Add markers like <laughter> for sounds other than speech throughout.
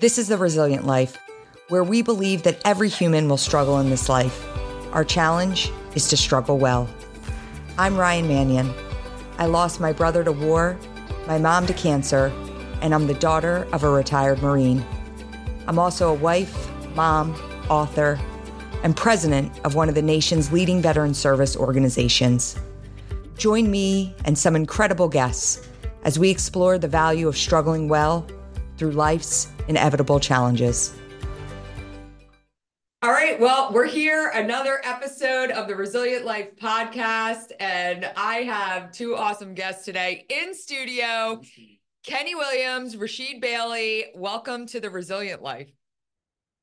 This is The Resilient Life, where we believe that every human will struggle in this life. Our challenge is to struggle well. I'm Ryan Manion. I lost my brother to war, my mom to cancer, and I'm the daughter of a retired Marine. I'm also a wife, mom, author, and president of one of the nation's leading veteran service organizations. Join me and some incredible guests as we explore the value of struggling well through life's inevitable challenges. All right, well, we're here, another episode of the Resilient Life podcast, and I have two awesome guests today in studio Kenny Williams, Rasheed Bailey. Welcome to the Resilient Life.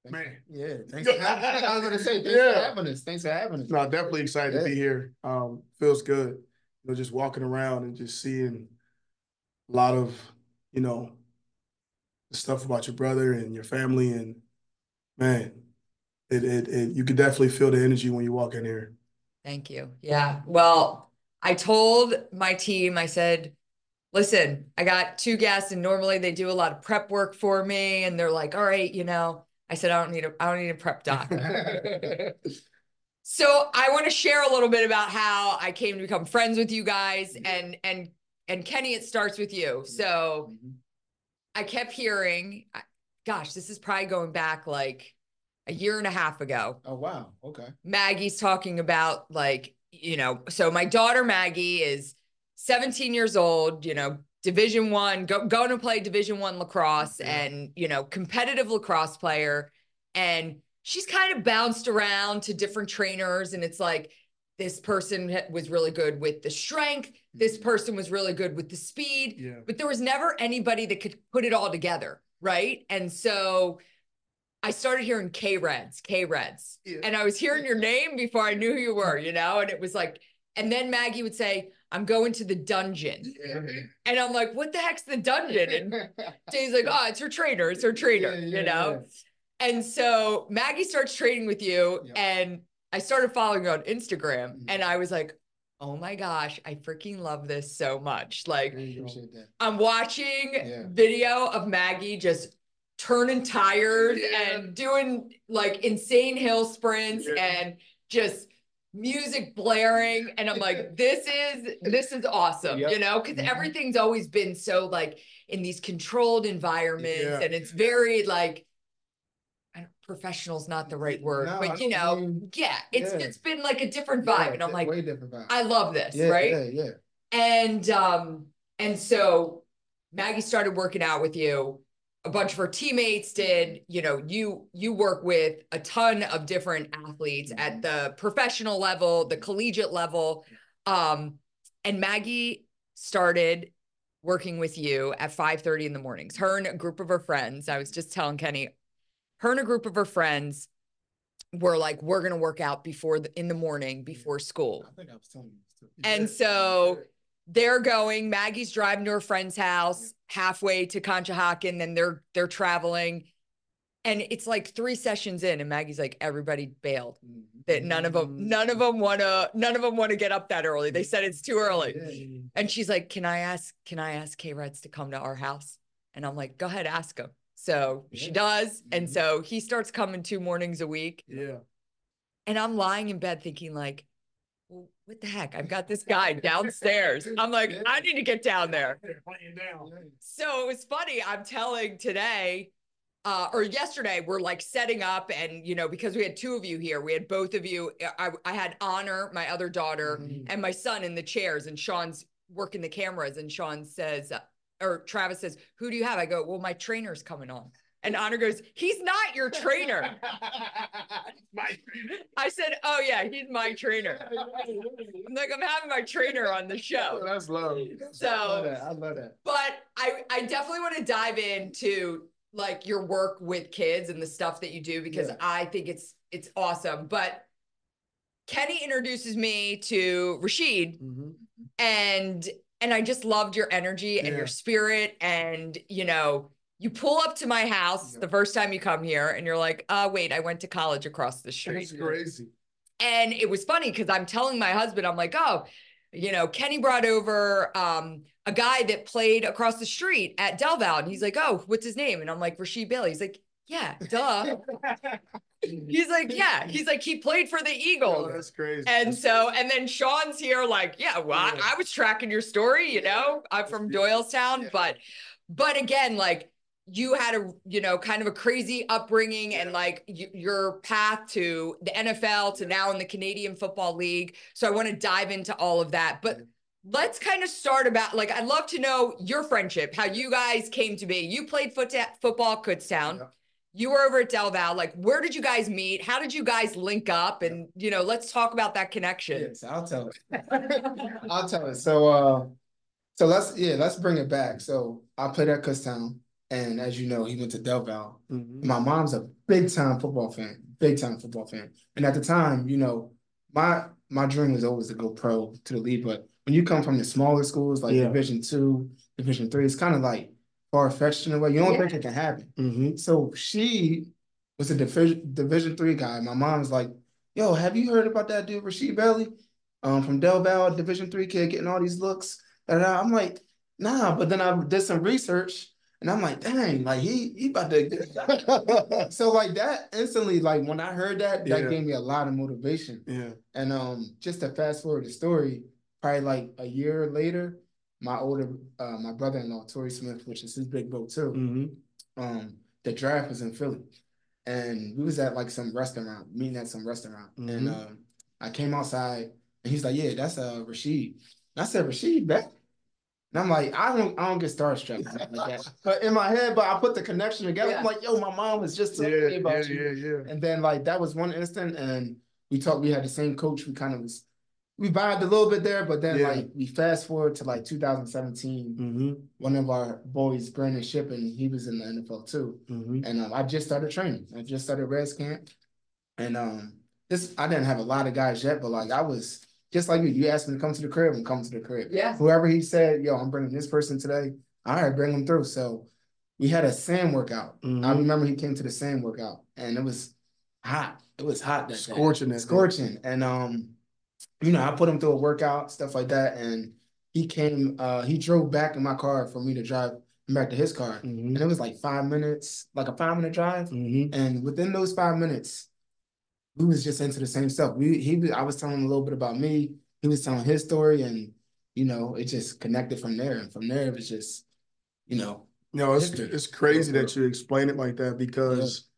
Man. Yeah, thanks for having us. I was going to say, thanks yeah. for having us. Thanks for having us. No, definitely excited yeah. to be here. Um, feels good. You know, just walking around and just seeing a lot of, you know, stuff about your brother and your family and man, it it, it you could definitely feel the energy when you walk in here. Thank you. Yeah. Well, I told my team, I said, listen, I got two guests and normally they do a lot of prep work for me. And they're like, all right, you know, I said, I don't need a, I don't need a prep doc. <laughs> so I want to share a little bit about how I came to become friends with you guys and, and, and Kenny, it starts with you. So mm-hmm. I kept hearing, gosh, this is probably going back like a year and a half ago. Oh, wow. Okay. Maggie's talking about like, you know, so my daughter Maggie is 17 years old, you know, division one, go, going to play division one lacrosse yeah. and, you know, competitive lacrosse player. And she's kind of bounced around to different trainers. And it's like, this person was really good with the strength. This mm-hmm. person was really good with the speed. Yeah. But there was never anybody that could put it all together. Right. And so I started hearing K Reds, K Reds. Yeah. And I was hearing your name before I knew who you were, you know? And it was like, and then Maggie would say, I'm going to the dungeon. Yeah. And I'm like, what the heck's the dungeon? And Jay's like, oh, it's her trainer. It's her trainer, yeah, you know? And so Maggie starts training with you. And I started following you on Instagram. Mm-hmm. And I was like, oh my gosh, I freaking love this so much. Like, I'm watching video of Maggie just turning tires yeah. and doing like insane hill sprints yeah. and just music blaring and i'm like <laughs> this is this is awesome yep. you know because mm-hmm. everything's always been so like in these controlled environments yeah. and it's very like professional's not the right word no, but you know I mean, yeah it's it's been like a different vibe and i'm like way different vibe. i love this right? yeah yeah. And um and so maggie started working out with you. A bunch of her teammates did you know you you work with a ton of different athletes at mm-hmm. the professional level the collegiate level. Um and maggie started working with you at 5 30 in the mornings. Her and a group of her friends i was just telling kenny her and a group of her friends were like we're gonna work out before the, in the morning before school i think i was telling you and so they're going. Maggie's driving to her friend's house halfway to Conshohocken, then they're they're traveling. And it's like three sessions in, and Maggie's like, everybody bailed. Mm-hmm. That none of them, none of them wanna, none of them want to get up that early. They said it's too early. And she's like, Can I ask, can I ask K Reds to come to our house? And I'm like, go ahead, ask him. So yeah. she does. And mm-hmm. so he starts coming two mornings a week. Yeah. And I'm lying in bed thinking, like, well, what the heck? I've got this guy downstairs. I'm like, I need to get down there. So it was funny. I'm telling today, uh, or yesterday, we're like setting up, and you know, because we had two of you here, we had both of you. I, I had Honor, my other daughter, mm-hmm. and my son in the chairs, and Sean's working the cameras, and Sean says, uh, or Travis says, "Who do you have?" I go, "Well, my trainer's coming on." And Honor goes, he's not your trainer. <laughs> my trainer. I said, oh yeah, he's my trainer. I'm like, I'm having my trainer on the show. Oh, that's low. So I love that. I love that. But I, I definitely want to dive into like your work with kids and the stuff that you do because yeah. I think it's it's awesome. But Kenny introduces me to Rasheed mm-hmm. and and I just loved your energy and yeah. your spirit and you know you pull up to my house the first time you come here and you're like, uh, wait, I went to college across the street. That's crazy. And it was funny because I'm telling my husband, I'm like, oh, you know, Kenny brought over um, a guy that played across the street at Del Val. And he's like, oh, what's his name? And I'm like, Rasheed Bailey. He's like, yeah, duh. <laughs> Mm-hmm. he's like, yeah. He's like, he played for the Eagles. Oh, that's crazy. And so, and then Sean's here, like, yeah, well, I, I was tracking your story, you know, I'm from Doylestown, but, but again, like, you had a you know kind of a crazy upbringing and like your path to the NFL to now in the Canadian Football League. So I want to dive into all of that. But let's kind of start about like I'd love to know your friendship, how you guys came to be. You played foot football Kutztown. Yeah. You were over at Del Val. Like, where did you guys meet? How did you guys link up? And you know, let's talk about that connection. Yes, I'll tell it. <laughs> I'll tell it. So, uh, so let's yeah, let's bring it back. So I played at Kutztown, and as you know, he went to Del Val. Mm-hmm. My mom's a big time football fan, big time football fan. And at the time, you know, my my dream was always to go pro to the league, but when you come from the smaller schools like yeah. Division two, Division three, it's kind of like far fetched in a way. You don't yeah. think it can happen. Mm-hmm. So she was a division Division three guy. My mom's like, "Yo, have you heard about that dude Rasheed Bailey, um, from Del Val, Division three kid, getting all these looks?" And I'm like, "Nah," but then I did some research. And I'm like, dang, like he he about to <laughs> so like that instantly, like when I heard that, that yeah. gave me a lot of motivation. Yeah. And um just to fast forward the story, probably like a year later, my older uh, my brother-in-law Torrey Smith, which is his big bro too. Mm-hmm. Um, the draft was in Philly, and we was at like some restaurant, meeting at some restaurant, mm-hmm. and um, I came outside, and he's like, "Yeah, that's uh Rasheed." And I said, "Rasheed back." And I'm like, I don't, I don't get starstruck like that. <laughs> But in my head, but I put the connection together. Yeah. I'm like, yo, my mom was just telling yeah, about yeah, you. And then like that was one instant, and we talked. We had the same coach. We kind of was we vibed a little bit there, but then yeah. like we fast forward to like 2017. Mm-hmm. One of our boys, Brandon Shippen, he was in the NFL too, mm-hmm. and um, I just started training. I just started Reds camp, and um, this I didn't have a lot of guys yet, but like I was just like you. You asked me to come to the crib, and come to the crib. Yeah. Whoever he said, yo, I'm bringing this person today. All right, bring him through. So we had a sand workout. Mm-hmm. I remember he came to the sand workout, and it was hot. It was hot that scorching, day. scorching, and um you know, I put him through a workout, stuff like that. And he came, uh, he drove back in my car for me to drive back to his car. Mm-hmm. And it was like five minutes, like a five minute drive. Mm-hmm. And within those five minutes, we was just into the same stuff. We he I was telling him a little bit about me. He was telling his story, and you know, it just connected from there. And from there, it was just, you know. No, it's it's crazy that you explain it like that because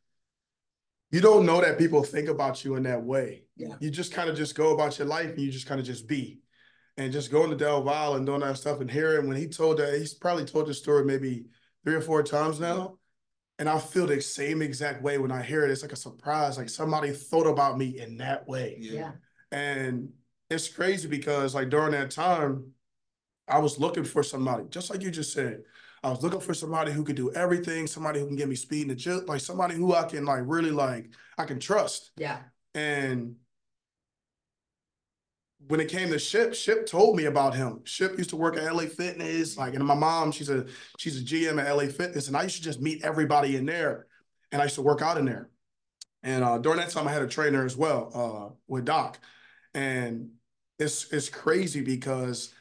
you don't know that people think about you in that way. Yeah. You just kind of just go about your life and you just kind of just be. And just going to Del Val and doing that stuff and hearing when he told that, he's probably told the story maybe three or four times now. And I feel the same exact way when I hear it. It's like a surprise, like somebody thought about me in that way. Yeah. And it's crazy because like during that time, I was looking for somebody, just like you just said. I was looking for somebody who could do everything, somebody who can give me speed in the gym, like somebody who I can like really like I can trust. Yeah. And when it came to Ship, Ship told me about him. Ship used to work at LA Fitness, like, and my mom, she's a she's a GM at LA Fitness, and I used to just meet everybody in there, and I used to work out in there. And uh, during that time, I had a trainer as well uh, with Doc, and it's it's crazy because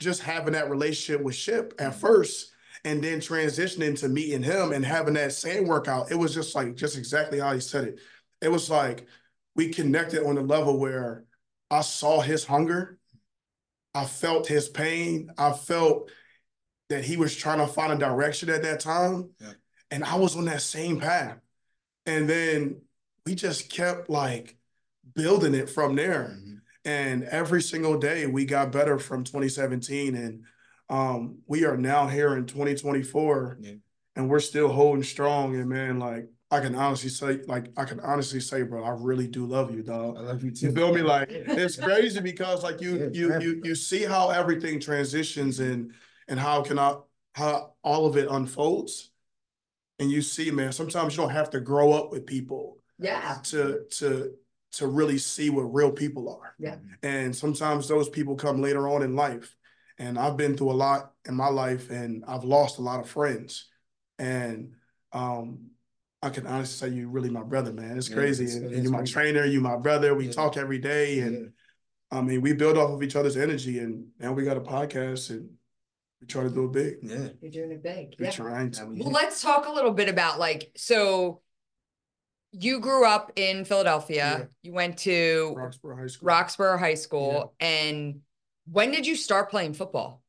just having that relationship with Ship at first, and then transitioning to meeting him and having that same workout, it was just like just exactly how he said it. It was like we connected on a level where I saw his hunger, I felt his pain, I felt that he was trying to find a direction at that time, yeah. and I was on that same path. And then we just kept like building it from there. Mm-hmm. And every single day we got better from 2017 and um, we are now here in 2024 yeah. and we're still holding strong. And man, like I can honestly say, like I can honestly say, bro, I really do love you, dog. I love you too. You feel me? Like it's crazy because like you yeah, you you you see how everything transitions and and how can I how all of it unfolds. And you see, man, sometimes you don't have to grow up with people. Yeah. To to to really see what real people are. Yeah. And sometimes those people come later on in life. And I've been through a lot in my life and I've lost a lot of friends. And um, I can honestly say you're really my brother, man. It's yeah, crazy. It's, and, it's you're my trainer, you're my brother. We yeah. talk every day. And I mean, we build off of each other's energy, and now we got a podcast, and we try to do it big. Yeah. You're doing it big. We're Yeah. trying to. Well, let's talk a little bit about like so you grew up in Philadelphia. Yeah. You went to Roxborough High School. Roxborough High School. And when did you start playing football?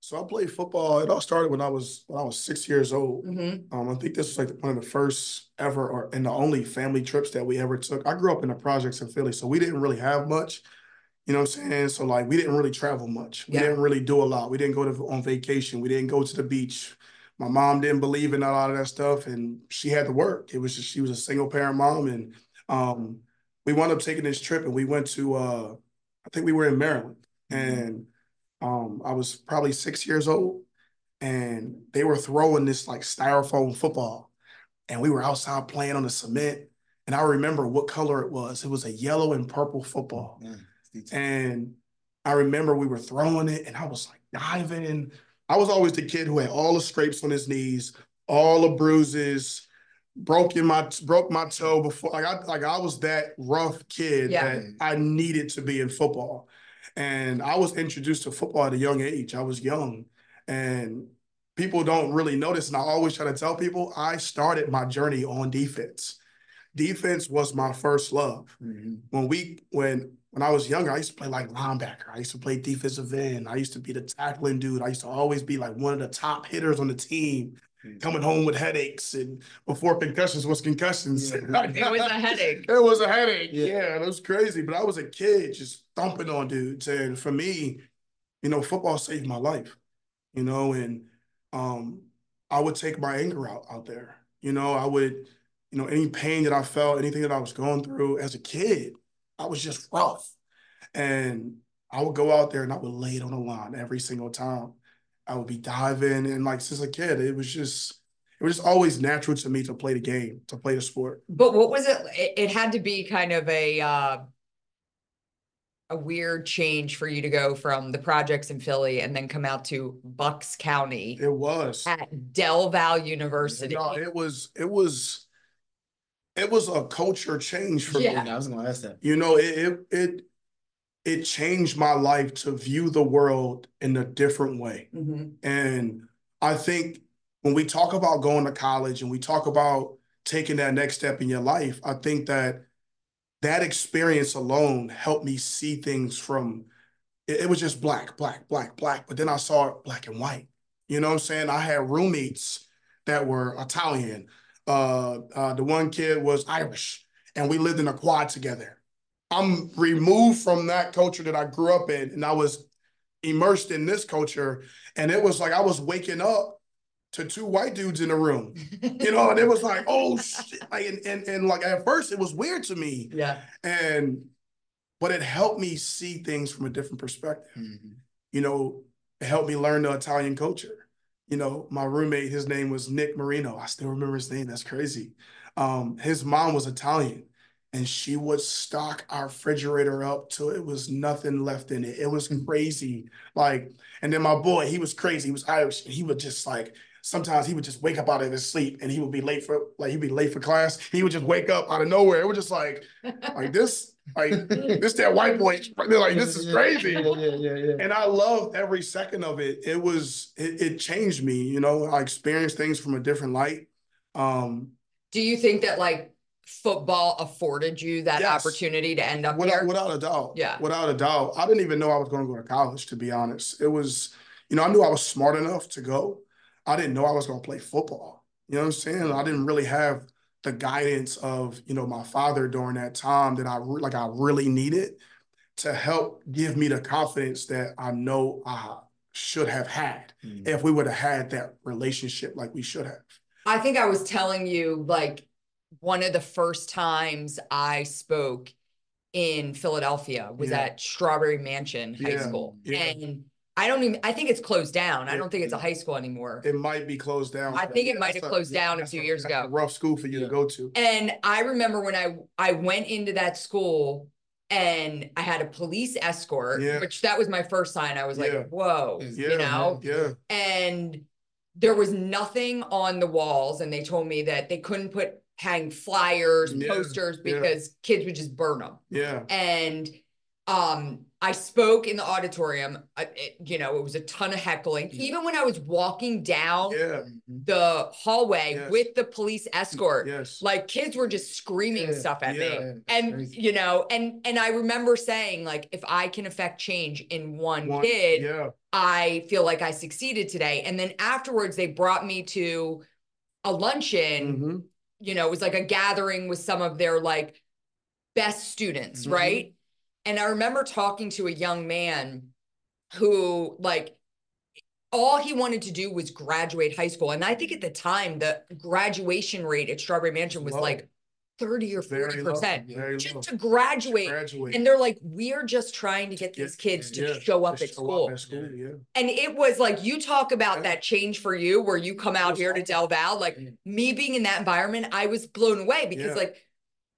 So I played football. It all started when I was when I was six years old. Mm-hmm. Um, I think this was like one of the first ever or and the only family trips that we ever took. I grew up in the projects in Philly, so we didn't really have much. You know what I'm saying? So like we didn't really travel much. We Yeah. didn't really do a lot. We didn't go to on vacation. We didn't go to the beach. My mom didn't believe in a lot of that stuff, and she had to work. It was just she was a single parent mom, and um, we wound up taking this trip, and we went to uh, I think we were in Maryland, and um, I was probably six years old, and they were throwing this like styrofoam football, and we were outside playing on the cement, and I remember what color it was. It was a yellow and purple football. And I remember we were throwing it and I was like diving. And I was always the kid who had all the scrapes on his knees, all the bruises, broken my broke my toe before like I like I was that rough kid Yeah. that I needed to be in football. And I was introduced to football at a young age. I was young and people don't really notice. And I always try to tell people I started my journey on defense. Defense was my first love Mhm. when we when when I was younger, I used to play like linebacker. I used to play defensive end. I used to be the tackling dude. I used to always be like one of the top hitters on the team. Coming home with headaches and before concussions was concussions. Yeah. <laughs> It was a headache. <laughs> It was a headache. Yeah. Yeah, it was crazy. But I was a kid just thumping on dudes. And for me, you know, football saved my life. You know, and um, I would take my anger out out there. You know, I would, you know, any pain that I felt, anything that I was going through as a kid, I was just rough. And I would go out there and I would lay it on the line every single time. I would be diving and like since a kid, it was just it was just always natural to me to play the game, to play the sport. But what was it? It, it had to be kind of a uh a weird change for you to go from the projects in Philly and then come out to Bucks County It was. at Del Val University. No, it was it was it was a culture change for Yeah. me. I was gonna ask that. You know, it, it it it changed my life to view the world in a different way. Mhm. And I think when we talk about going to college and we talk about taking that next step in your life, I think that that experience alone helped me see things from it, it was just black, black, black, black. But then I saw it black and white. You know what I'm saying? I had roommates that were Italian. Uh, uh, the one kid was Irish, and we lived in a quad together. I'm removed from that culture that I grew up in, and I was immersed in this culture. And it was like I was waking up to two white dudes in the room, <laughs> you know, and it was like, oh shit. Like, and, and, and like at first it was weird to me. Yeah. And but it helped me see things from a different perspective. Mhm. You know, it helped me learn the Italian culture. You know, my roommate, his name was Nick Marino. I still remember his name. That's crazy. Um, his mom was Italian and she would stock our refrigerator up till it was nothing left in it. It was crazy. Like, and then my boy, he was crazy. He was Irish and he would just like sometimes he would just wake up out of his sleep and he would be late for like he'd be late for class. He would just wake up out of nowhere. It was just like like this, like <laughs> this that white boy. They're like, this is crazy. Yeah, yeah, yeah, yeah. And I loved every second of it. It was it, it changed me, you know. I experienced things from a different light. Um Do you think that like football afforded you that Yes. opportunity to end up without, here? without a doubt. Yeah. Without a doubt. I didn't even know I was going to go to college, to be honest. It was, you know, I knew I was smart enough to go. I didn't know I was going to play football. You know what I'm saying? I didn't really have the guidance of, you know, my father during that time that I re- like I really needed to help give me the confidence that I know I should have had Mhm. if we would have had that relationship like we should have. I think I was telling you like one of the first times I spoke in Philadelphia was Yeah. at Strawberry Mansion High Yeah, School. yeah. And I don't even I think it's closed down. I don't think it's a high school anymore. It might be closed down. I think it might have closed yeah, down a few years that's ago. rough school for you to go to. And I remember when I I went into that school and I had a police escort, which that was my first sign. I was like, whoa, you know? Yeah. and there was nothing on the walls and they told me that they couldn't put hang flyers Yeah, posters yeah. because kids would just burn them Yeah. and um, I spoke in the auditorium. I, it, you know, it was a ton of heckling. Even when I was walking down Yeah. the hallway Yes. with the police escort, Yes. like kids were just screaming Yeah, stuff at yeah, me. And you know, and and I remember saying like if I can affect change in one, One- kid, Yeah. I feel like I succeeded today. And then afterwards they brought me to a luncheon Mhm. You know, it was like a gathering with some of their like best students, Mhm. right? And I remember talking to a young man who like all he wanted to do was graduate high school. And I think at the time the graduation rate at Strawberry Mansion was Low. like 30 or Very 40 percent just to graduate. Graduate. And they're like, we're just trying to get Yeah, these kids to yeah, show up at show school. at school, yeah. And it was like you talk about Yeah. that change for you where you come out here to awesome. Del Val, like mm. me being in that environment, I was blown away because like,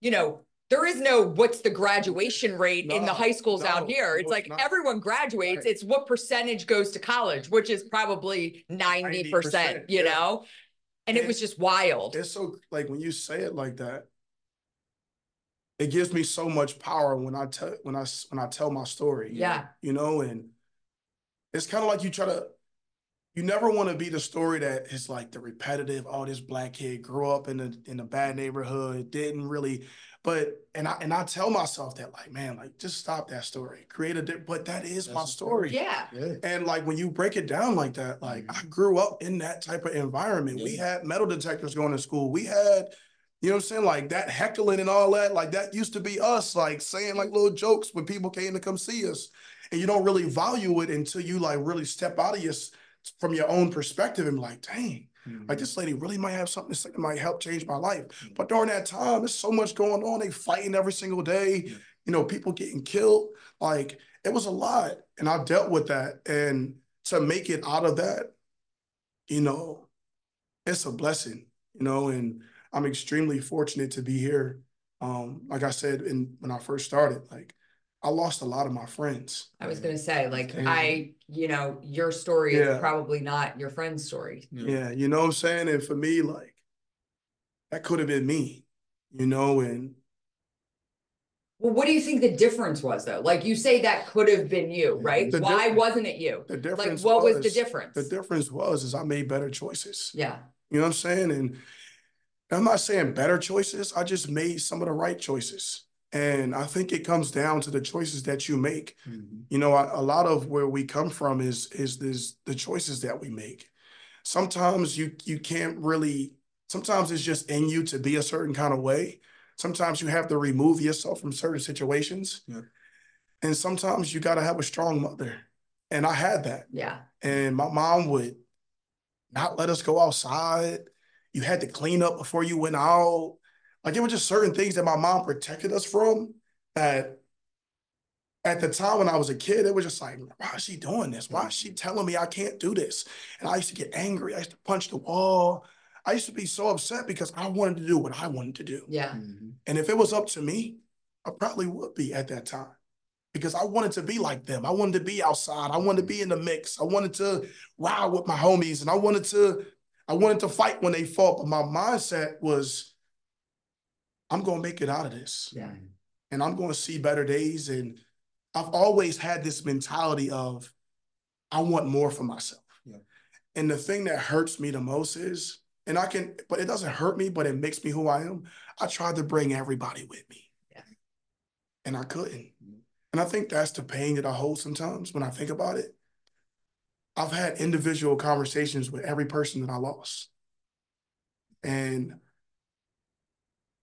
you know, there is no what's the graduation rate in the high schools out here. It's no, like everyone graduates. Right. It's what percentage goes to college, which is probably 90%, 90%, you yeah. know? And it was just wild. It's so like when you say it like that, it gives me so much power when I tell when I s- when I tell my story. Yeah. You know, and it's kind of like you try to you never want to be the story that is like the repetitive, oh, this black kid grew up in a in a bad neighborhood, didn't really, but and I and I tell myself that like, man, like just stop that story. Create a di- but that is my That's the story. Yeah. Yeah. And like when you break it down like that, like I grew up in that type of environment. We had metal detectors going to school. We had, you know what I'm saying, like that heckling and all that. Like that used to be us, like saying like little jokes when people came to come see us. And you don't really value it until you like really step out of your from your own perspective and be like, dang, like mm-hmm. this lady really might have something to say that might help change my life. Mm-hmm. But during that time, there's so much going on. They fighting every single day. Yeah. You know, people getting killed. Like it was a lot, and I dealt with that. And to make it out of that, you know, it's a blessing. You know, and I'm extremely fortunate to be here. Um, like I said, in when I first started, like I lost a lot of my friends. I was gonna say, like, Damn. I, you know, your story Yeah. is probably not your friend's story. Yeah, you know what I'm saying? And for me, like, that could have been me, you know, and Well, what do you think the difference was though? Like you say that could have been you, right? The Why wasn't it you? the difference Like, difference what was the difference? The difference was is I made better choices. Yeah, You know what I'm saying? And I'm not saying better choices. I just made some of the right choices. And I think it comes down to the choices that you make. Mhm. You know, a, a lot of where we come from is is this the choices that we make. Sometimes you you can't really. Sometimes it's just in you to be a certain kind of way. Sometimes you have to remove yourself from certain situations. Yeah. And sometimes you got to have a strong mother. And I had that. yeah, And my mom would not let us go outside. You had to clean up before you went out. Like it were just certain things that my mom protected us from that at the time when I was a kid, it was just like, why is she doing this? Why is she telling me I can't do this? And I used to get angry. I used to punch the wall. I used to be so upset because I wanted to do what I wanted to do. yeah, Mhm. And if it was up to me, I probably would be at that time because I wanted to be like them. I wanted to be outside. I wanted to be in the mix. I wanted to ride with my homies and I wanted to I wanted to fight when they fought, but my mindset was I'm going to make it out of this yeah, and I'm going to see better days and I've always had this mentality of I want more for myself. Yeah. And the thing that hurts me the most is and I can but it doesn't hurt me but it makes me who I am. I tried to bring everybody with me. Yeah. And I couldn't. Mhm. And I think that's the pain that I hold sometimes when I think about it. I've had individual conversations with every person that I lost. And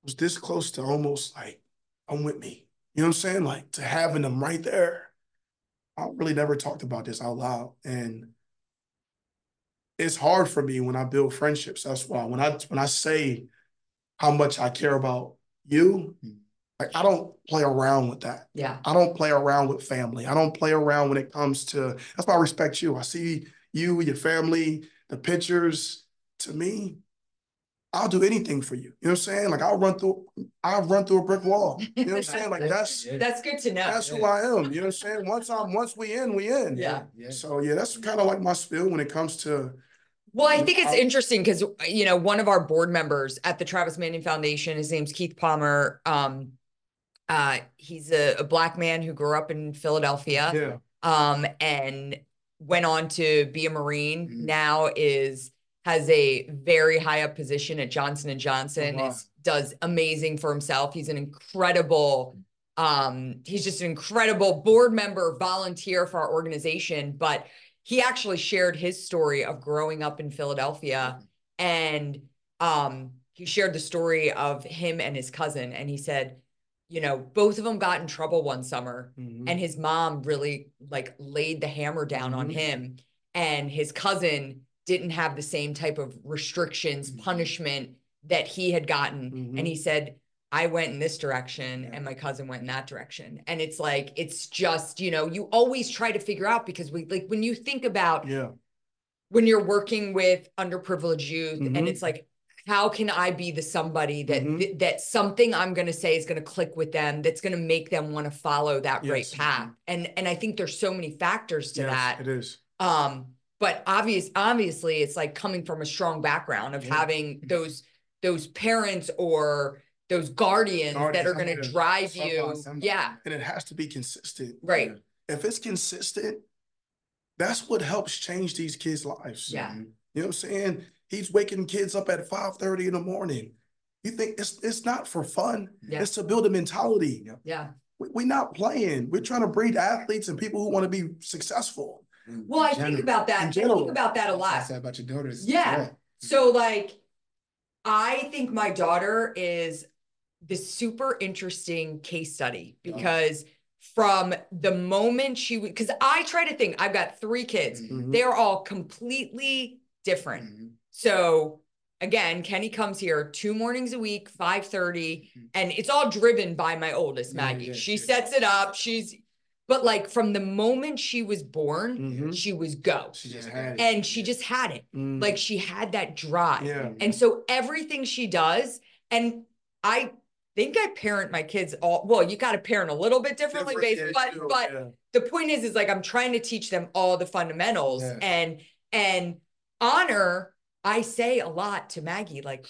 was this close to almost like, I'm with me. You know what I'm saying? Like to having them right there. I really never talked about this out loud. And it's hard for me when I build friendships. That's why when I when I say how much I care about you. Like I don't play around with that. yeah, I don't play around with family. I don't play around when it comes to that's why I respect you. I see you, your family, the pictures. To me, I'll do anything for you. You know what I'm saying? Like I'll run through I'll run through a brick wall. You know what I'm saying? Like <laughs> that's that's good to know. that's who I am. You know what I'm saying? Once I'm once we in, we in. Yeah. Yeah. So yeah, that's kind of like my spiel when it comes to Well, I think it's I- interesting because you know one of our board members at the Travis Manion Foundation, his name's Keith Palmer. Um, Uh, he's a, a black man who grew up in Philadelphia. Yeah. Um, and went on to be a Marine. Mhm. Now is has a very high up position at Johnson and Johnson. Oh, wow. is, does amazing for himself. He's an incredible. Um, he's just an incredible board member, volunteer for our organization. But he actually shared his story of growing up in Philadelphia, and um, he shared the story of him and his cousin, and he said, you know, both of them got in trouble one summer Mhm. and his mom really like laid the hammer down on Mhm. him and his cousin didn't have the same type of restrictions Mhm. punishment that he had gotten Mhm. and he said i went in this direction Yeah. and my cousin went in that direction and it's like it's just you know you always try to figure out because we like when you think about Yeah. when you're working with underprivileged youth and it's like how can i be the somebody that Mhm. th- that something i'm going to say is going to click with them that's going to make them want to follow that right path and and i think there's so many factors to Yes, that It is. um but obvious obviously it's like coming from a strong background of Yeah. having those those parents or those guardians, that are going to drive Somebody- you somebody. yeah And it has to be consistent. right If it's consistent, that's what helps change these kids' lives. Yeah. You know what I'm saying? He's waking kids up at 5:30 in the morning. You think it's it's not for fun. Yeah. It's to build a mentality. yeah We, we're not playing. We're trying to breed athletes and people who want to be successful. In well i think about that in i think about that a That's what I lot said about your daughters. Yeah. So like I think my daughter is the super interesting case study Yeah. because from the moment she would because I try to think I've got three kids. Mhm. They're all completely different. Mhm. So again, Kenny comes here two mornings a week, 5:30, Mhm. and it's all driven by my oldest, Maggie. yeah, she yeah. sets it up. She's but like from the moment she was born, Mhm. she was go. She just had it. And she just had it Mm. like she had that drive yeah. and so everything she does and i think i parent my kids all well you got to parent a little bit differently Different, based yeah, but but yeah. the point is is like i'm trying to teach them all the fundamentals Yeah. and and honor i say a lot to maggie like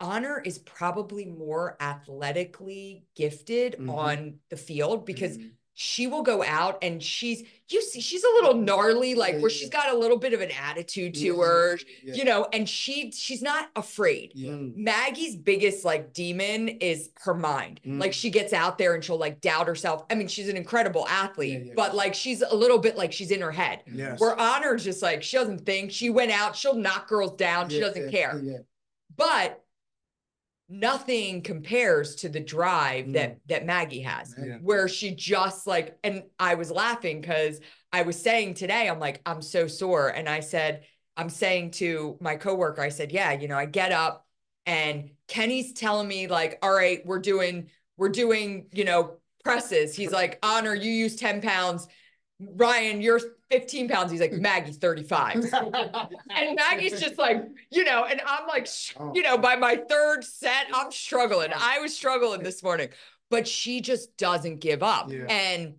honor is probably more athletically gifted Mhm. on the field because Mhm. She will go out and she's you see she's a little gnarly like Yeah, where yeah, she's got a little bit of an attitude to Yeah, her you know and she she's not afraid. Mm. Maggie's biggest like demon is her mind. Like Mm. she gets out there and she'll like doubt herself. I mean, she's an incredible athlete, but like she's a little bit like she's in her head. Yes. Where Honor's just like she doesn't think. She went out, she'll knock girls down, she doesn't care. But nothing compares to the drive Mm. that that Maggie has Yeah. where she just like and I was laughing because I was saying today, I'm like, I'm so sore. And I said, I'm saying to my coworker, I said, Yeah, you know, I get up and Kenny's telling me, like, all right, we're doing, we're doing, you know, presses. He's like, Honor, you use 10 pounds. Ryan, you're 15 pounds. He's like, Maggie's 35. <laughs> and Maggie's just like, you know, and I'm like, Oh. you know, by my third set, I'm struggling. I was struggling this morning, but she just doesn't give up. Yeah. And,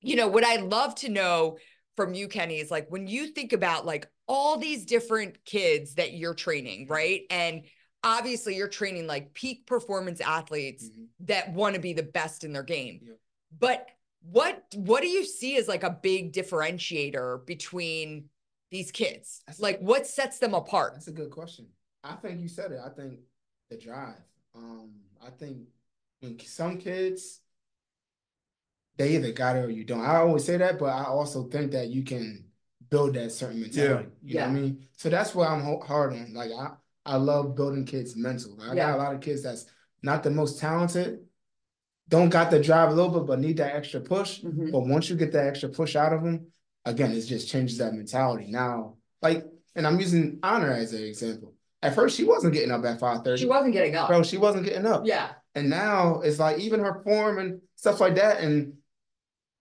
you know, what I love to know from you, Kenny, is like when you think about like all these different kids that you're training, right? And obviously you're training like peak performance athletes Mhm. that want to be the best in their game. Yeah. But what what do you see as like a big differentiator between these kids? That's a- Like what sets them apart? That's a good question. I think you said it. I think the drive. Um, I think when some kids they either got it or you don't. I always say that, but I also think that you can build that certain mentality. You know what I mean? So that's why I'm hard on. Like I, I love building kids' mental. I Yeah. got a lot of kids that's not the most talented, don't got the drive a little bit, but need that extra push. Mhm. But once you get that extra push out of them, again, it just changes that mentality. Now, like, and I'm using Honor as an example. At first, she wasn't getting up at five thirty. She wasn't getting up. Bro, she wasn't getting up. Yeah. And now it's like even her form and stuff like that. And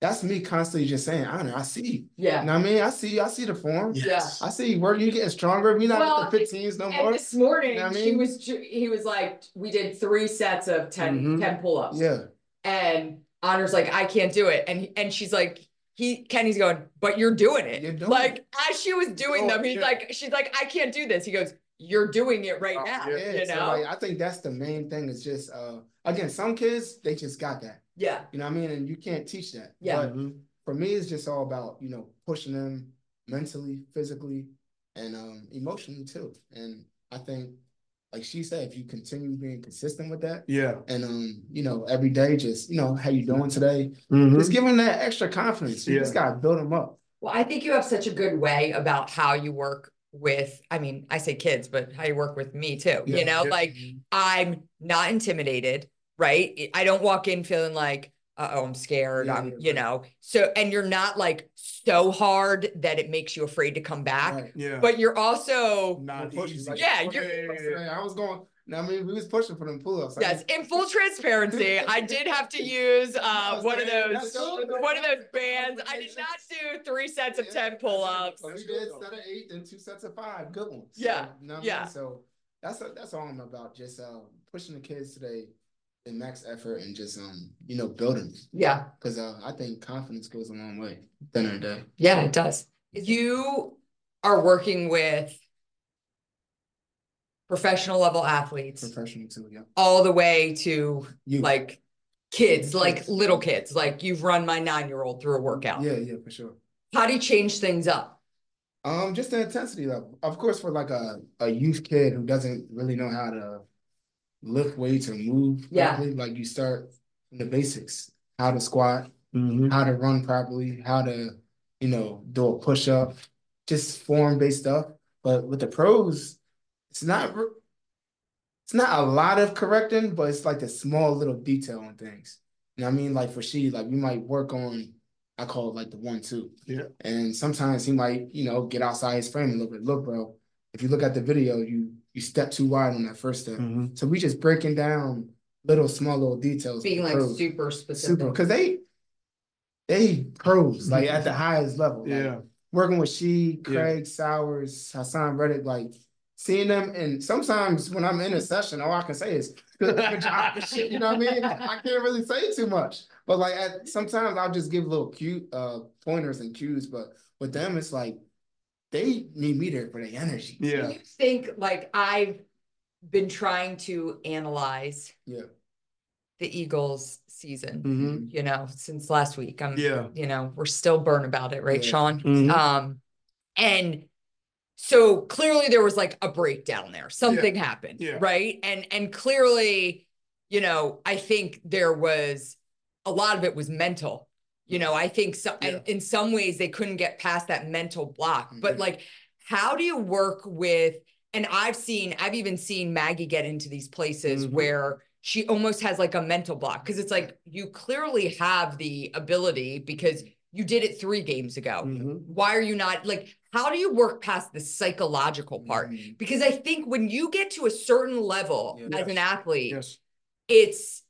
that's me constantly just saying, Honor, I see. You Yeah. know what I mean? I see, I see the form. Yes. I see where you getting stronger. We not Well, at the 15s no And more. this morning, know what I she mean? was, he was like, we did three sets of 10, Mhm. 10 pull-ups. Yeah. And Honor's like, I can't do it. And and she's like, he Kenny's going, but you're doing it. You're doing like it. as she was doing Oh, them, he's yeah. like, she's like, I can't do this. He goes, you're doing it right Oh, now. yeah. You so know? like I think that's the main thing is just uh again, some kids they just got that. yeah. You know what I mean? And you can't teach that. Yeah. But for me, it's just all about, you know, pushing them mentally, physically, and um emotionally too. And I think, like she said, if you continue being consistent with that, Yeah. and um, you know, every day, just you know, how you doing today? Mhm. Just give them that extra confidence. You just gotta build them up. Well, I think you have such a good way about how you work with, I mean, I say kids, but how you work with me too. Yeah, You know, yeah. like I'm not intimidated, right? I don't walk in feeling like, uh-oh, I'm scared. Yeah, I'm, yeah, you right. know, so, and you're not like so hard that it makes you afraid to come back, Right. Yeah. but you're also, not pushing, easy. like, Yeah, pushing, you're- like, saying, I was going. I mean, we was pushing for them pull-ups. Yes, in full transparency, I did have to use, <laughs> uh, one of those, one of those bands. I did not do three sets of Yeah, 10 pull-ups. We did set of eight and two sets of five, good ones. Yeah, So, you know what I yeah. mean? So that's that's all I'm about. Just uh, pushing the kids today in max effort and just um, you know, building. Yeah. Because uh, I think confidence goes a long way. At the end day. Yeah, it does. You are working with professional level athletes Professional too, yeah. all the way to You like kids, like little kids, like you've run my nine-year-old through a workout. Yeah, yeah, for sure. How do you change things up? Um, just the intensity level. Of course, for like a, a youth kid who doesn't really know how to lift weights or move Yeah. properly, like you start from the basics, how to squat, Mhm. how to run properly, how to, you know, do a push up, just form based stuff. But with the pros, it's not it's not a lot of correcting, but it's like the small little detail on things. You know what I mean? Like for she, like we might work on, I call it like the one two. Yeah. And sometimes he might, you know, get outside his frame a little bit. Look, bro, if you look at the video, you you step too wide on that first step. Mhm. So we just breaking down little small little details. Being like pros super specific. super because they they pros like at the highest level. Like, Yeah. working with she, Yeah. Craig Sowers, Haason Reddick, like seeing them and sometimes when I'm in a session, all I can say is good, good job <laughs> shit. You know what I mean? I can't really say too much. But like at sometimes I'll just give little cute uh pointers and cues. But with them, it's like they need me there for the energy. Do Yeah. you think like I've been trying to analyze Yeah. the Eagles season, Mhm. you know, since last week. I'm, Yeah. you know, we're still burnt about it, right, Yeah. Sean? Mhm. Um, and so clearly there was like a breakdown there. Something happened, Yeah. right? And and clearly, you know, I think there was a lot of it was mental. You know, I think so Yeah. in some ways they couldn't get past that mental block. But Mhm. like, how do you work with and I've seen, I've even seen Maggie get into these places Mhm. where she almost has like a mental block because it's like you clearly have the ability because you did it three games ago. Mhm. Why are you not like, how do you work past the psychological part? Mhm. Because I think when you get to a certain level as an athlete, Yes. it's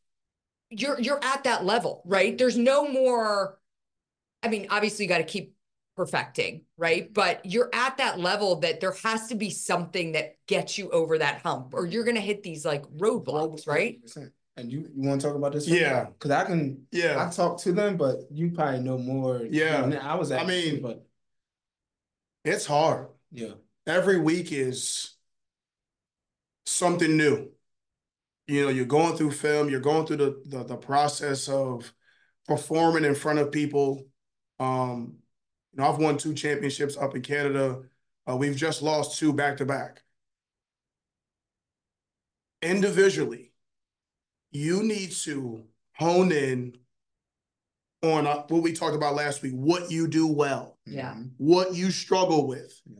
you're you're at that level, right? There's no more. I mean, obviously, you got to keep perfecting, right? But you're at that level that there has to be something that gets you over that hump, or you're gonna hit these like roadblocks, right? 100%. And you you want to talk about this? Yeah. Because I can yeah, I Yeah. talk to them, but you probably know more. Yeah. than I was. I mean- but It's hard. yeah, Every week is something new. You know, you're going through film, you're going through the the, the process of performing in front of people. Um, you know, I've won two championships up in Canada. Uh, we've just lost two back to back. Individually, you need to hone in on uh, what we talked about last week, what you do well Yeah. What you struggle with. Yeah.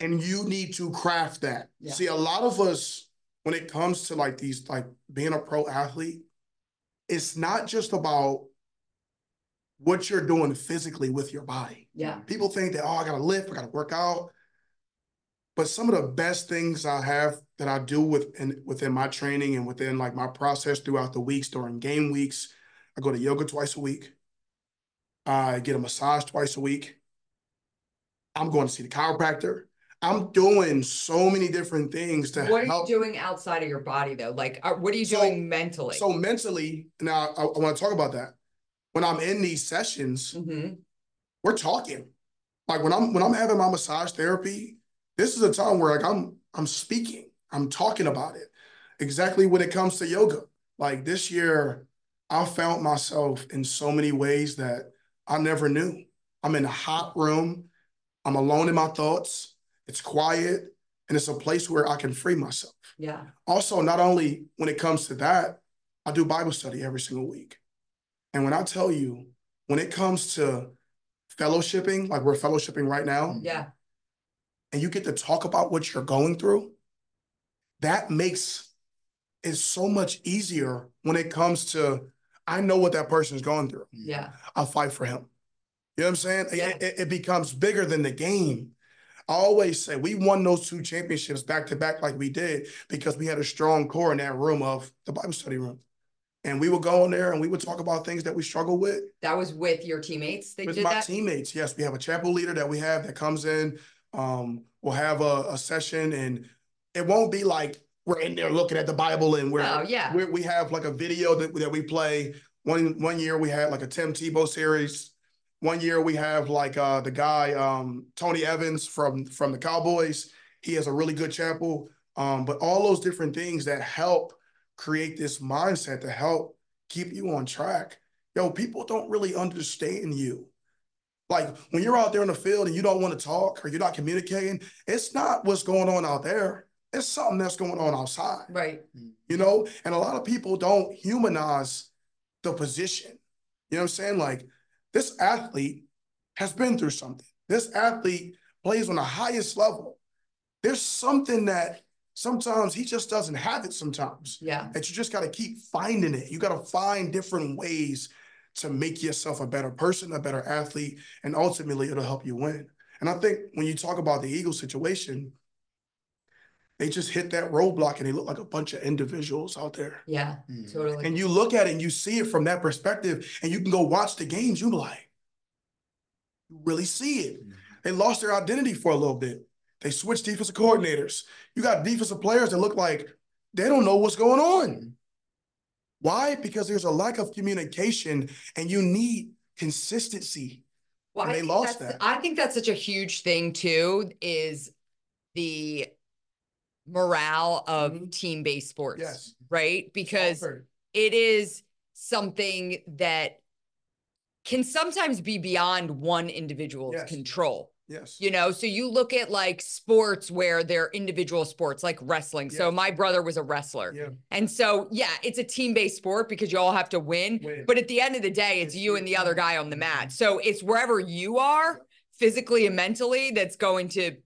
And you need to craft that. Yeah. See, a lot of us, when it comes to like these, like being a pro athlete, it's not just about what you're doing physically with your body. Yeah. People think that, oh, I gotta lift, I gotta work out. But some of the best things I have that I do within within my training and within like my process throughout the weeks during game weeks, I go to yoga twice a week. I get a massage twice a week. I'm going to see the chiropractor. I'm doing so many different things to help. What are you doing outside of your body though? Like, uh, what are you So- doing mentally? So mentally, now I, I want to talk about that. When I'm in these sessions, Mhm. we're talking. Like when I'm when I'm having my massage therapy, this is a time where like I'm I'm speaking, I'm talking about it. Exactly when it comes to yoga. Like this year, I found myself in so many ways that I never knew. I'm in a hot room. I'm alone in my thoughts. It's quiet and it's a place where I can free myself. Yeah. Also, not only when it comes to that, I do Bible study every single week. And when I tell you, when it comes to fellowshipping, like we're fellowshipping right now, mm-hmm. yeah, and you get to talk about what you're going through, that makes it so much easier when it comes to I know what that person is going through. Yeah. I'll fight for him. You know what I'm saying? Yeah. It, it, becomes bigger than the game. I always say we won those two championships back to back like we did because we had a strong core in that room of the Bible study room. And we would go in there and we would talk about things that we struggle with. That was with your teammates. They with did my that? teammates. Yes, we have a chapel leader that we have that comes in. Um, we'll have a, a session, and it won't be like we're in there looking at the Bible and we're, oh, yeah. we're we have like a video that, that we play. One one year we had like a Tim Tebow series. One year we have like uh, the guy um, Tony Evans from from the Cowboys. He has a really good chapel. Um, but all those different things that help create this mindset to help keep you on track. Yo, people don't really understand you. Like when you're out there in the field and you don't want to talk or you're not communicating, it's not what's going on out there. It's something that's going on outside. Right. You know, and a lot of people don't humanize the position. You know what I'm saying? Like this athlete has been through something. This athlete plays on the highest level. There's something that sometimes he just doesn't have it sometimes. Yeah. That you just got to keep finding it. You got to find different ways to make yourself a better person, a better athlete, and ultimately it'll help you win. And I think when you talk about the Eagles situation, they just hit that roadblock and they look like a bunch of individuals out there. Yeah, mm-hmm. totally. And you look at it and you see it from that perspective, and you can go watch the games. You're like, you really see it. Mm-hmm. They lost their identity for a little bit. They switched defensive coordinators. You got defensive players that look like they don't know what's going on. Why? Because there's a lack of communication and you need consistency. Well, and they lost that. I think that's such a huge thing too, is the morale of mm-hmm. team-based sports. Yes. Right? Because it is something that can sometimes be beyond one individual's yes. control. Yes. You know, so you look at like sports where they're individual sports, like wrestling. So my brother was a wrestler. Yeah. And so, yeah, it's a team based sport because you all have to win. win. But at the end of the day, it's, it's you and the other guy on the mat. Mm-hmm. So it's wherever you are physically and mentally that's going to,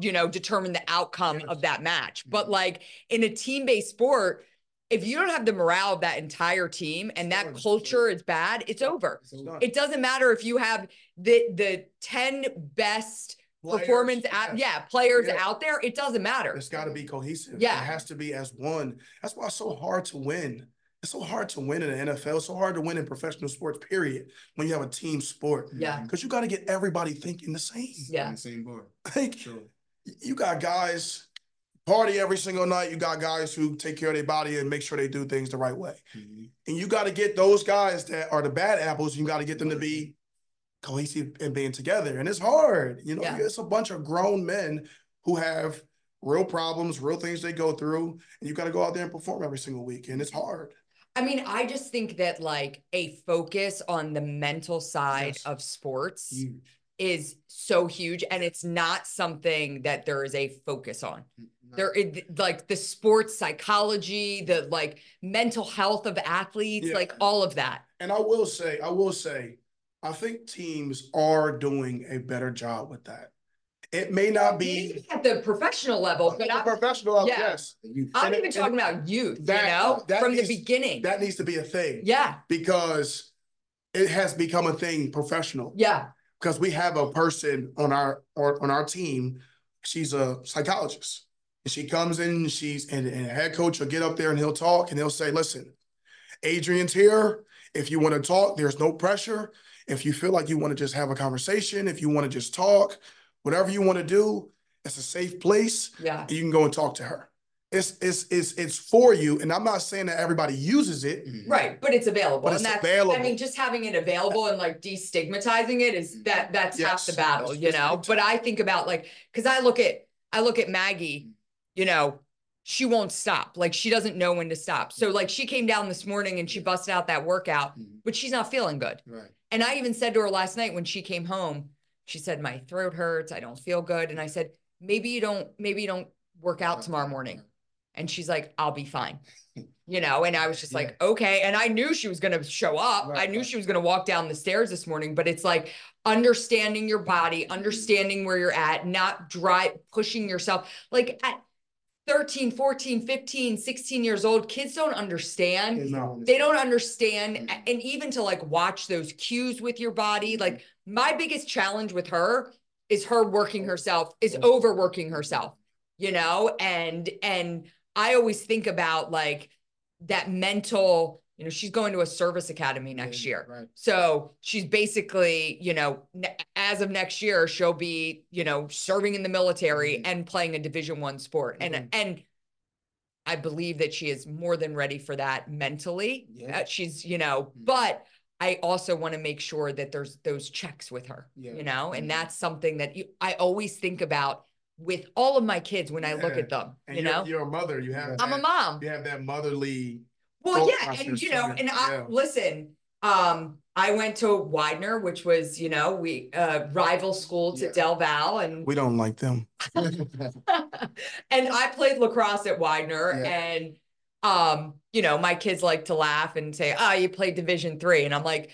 you know, determine the outcome yes. of that match. But mm-hmm. like in a team based sport, if you don't have the morale of that entire team and that culture is bad, it's over. It doesn't matter if you have the the 10 best players, performance at yeah, players out there, it doesn't matter. It's got to be cohesive. Yeah. It has to be as one. That's why it's so hard to win. It's so hard to win in the NFL. It's so hard to win in professional sports, period, when you have a team sport. Yeah. Because you got to get everybody thinking the same. Yeah. The same board. Like, sure. you got guys party every single night. You got guys who take care of their body and make sure they do things the right way. Mm-hmm. And you got to get those guys that are the bad apples, you got to get them to be cohesive and being together. And it's hard. You know, yeah. it's a bunch of grown men who have real problems, real things they go through, and you got to go out there and perform every single week. And it's hard. I mean, I just think that like a focus on the mental side yes. of sports Huge. is so huge. And it's not something that there is a focus on there like the sports psychology the like mental health of athletes yeah. like all of that and i will say i will say i think teams are doing a better job with that it may not be at the professional level, but at the professional level, yeah. yes. I'm even it, talking about youth, that, you know, from needs, the beginning. That needs to be a thing. Yeah. Because it has become a thing professional. Yeah. Because we have a person on our or on our team, she's a psychologist. And she comes in, and she's and, and the head coach will get up there and he'll talk and he'll say, listen, Adrian's here. If you want to talk, there's no pressure. If you feel like you want to just have a conversation, if you want to just talk, whatever you want to do, it's a safe place. Yeah. you can go and talk to her. It's it's it's it's for you. And I'm not saying that everybody uses it. Mm-hmm. Right, but it's available. But and it's available. I mean, just having it available and like destigmatizing it is that that's yes. half the battle, you know. But I think about like because I look at I look at Maggie you know, she won't stop. Like she doesn't know when to stop. So like she came down this morning and she busted out that workout, mm-hmm. but she's not feeling good. Right. And I even said to her last night when she came home, she said, My throat hurts. I don't feel good. And I said, maybe you don't, maybe you don't work out tomorrow morning. And she's like, I'll be fine. You know, and I was just yeah. like, okay. And I knew she was going to show up. Right, I knew she was going to walk down the stairs this morning, but it's like understanding your body, understanding where you're at, not drive pushing yourself. Like at 13, 14, 15, 16 years old, kids don't understand. They don't understand. Mm-hmm. And even to like watch those cues with your body, like my biggest challenge with her is her working herself, is overworking herself, you know? And, and I always think about like that mental, you know, she's going to a service academy next year. Right. So she's basically, you know, as of next year, she'll be, you know, serving in the military mm-hmm. and playing a division one sport. Mm-hmm. And, and, I believe that she is more than ready for that mentally. Yeah. Uh, she's, you know, mm-hmm. but I also want to make sure that there's those checks with her, yeah. you know, and mm-hmm. that's something that you, I always think about with all of my kids when I look at them. And you you're, know, you're a mother. You have. I'm a mom. You have that motherly. Well, yeah, and you know, and yeah. I listen. Um, I went to Widener, which was, you know, we uh rival school to yeah. Del Val, and we don't like them. <laughs> and I played lacrosse at Widener, yeah. and um, you know, my kids like to laugh and say, "Oh, you played Division three," and I'm like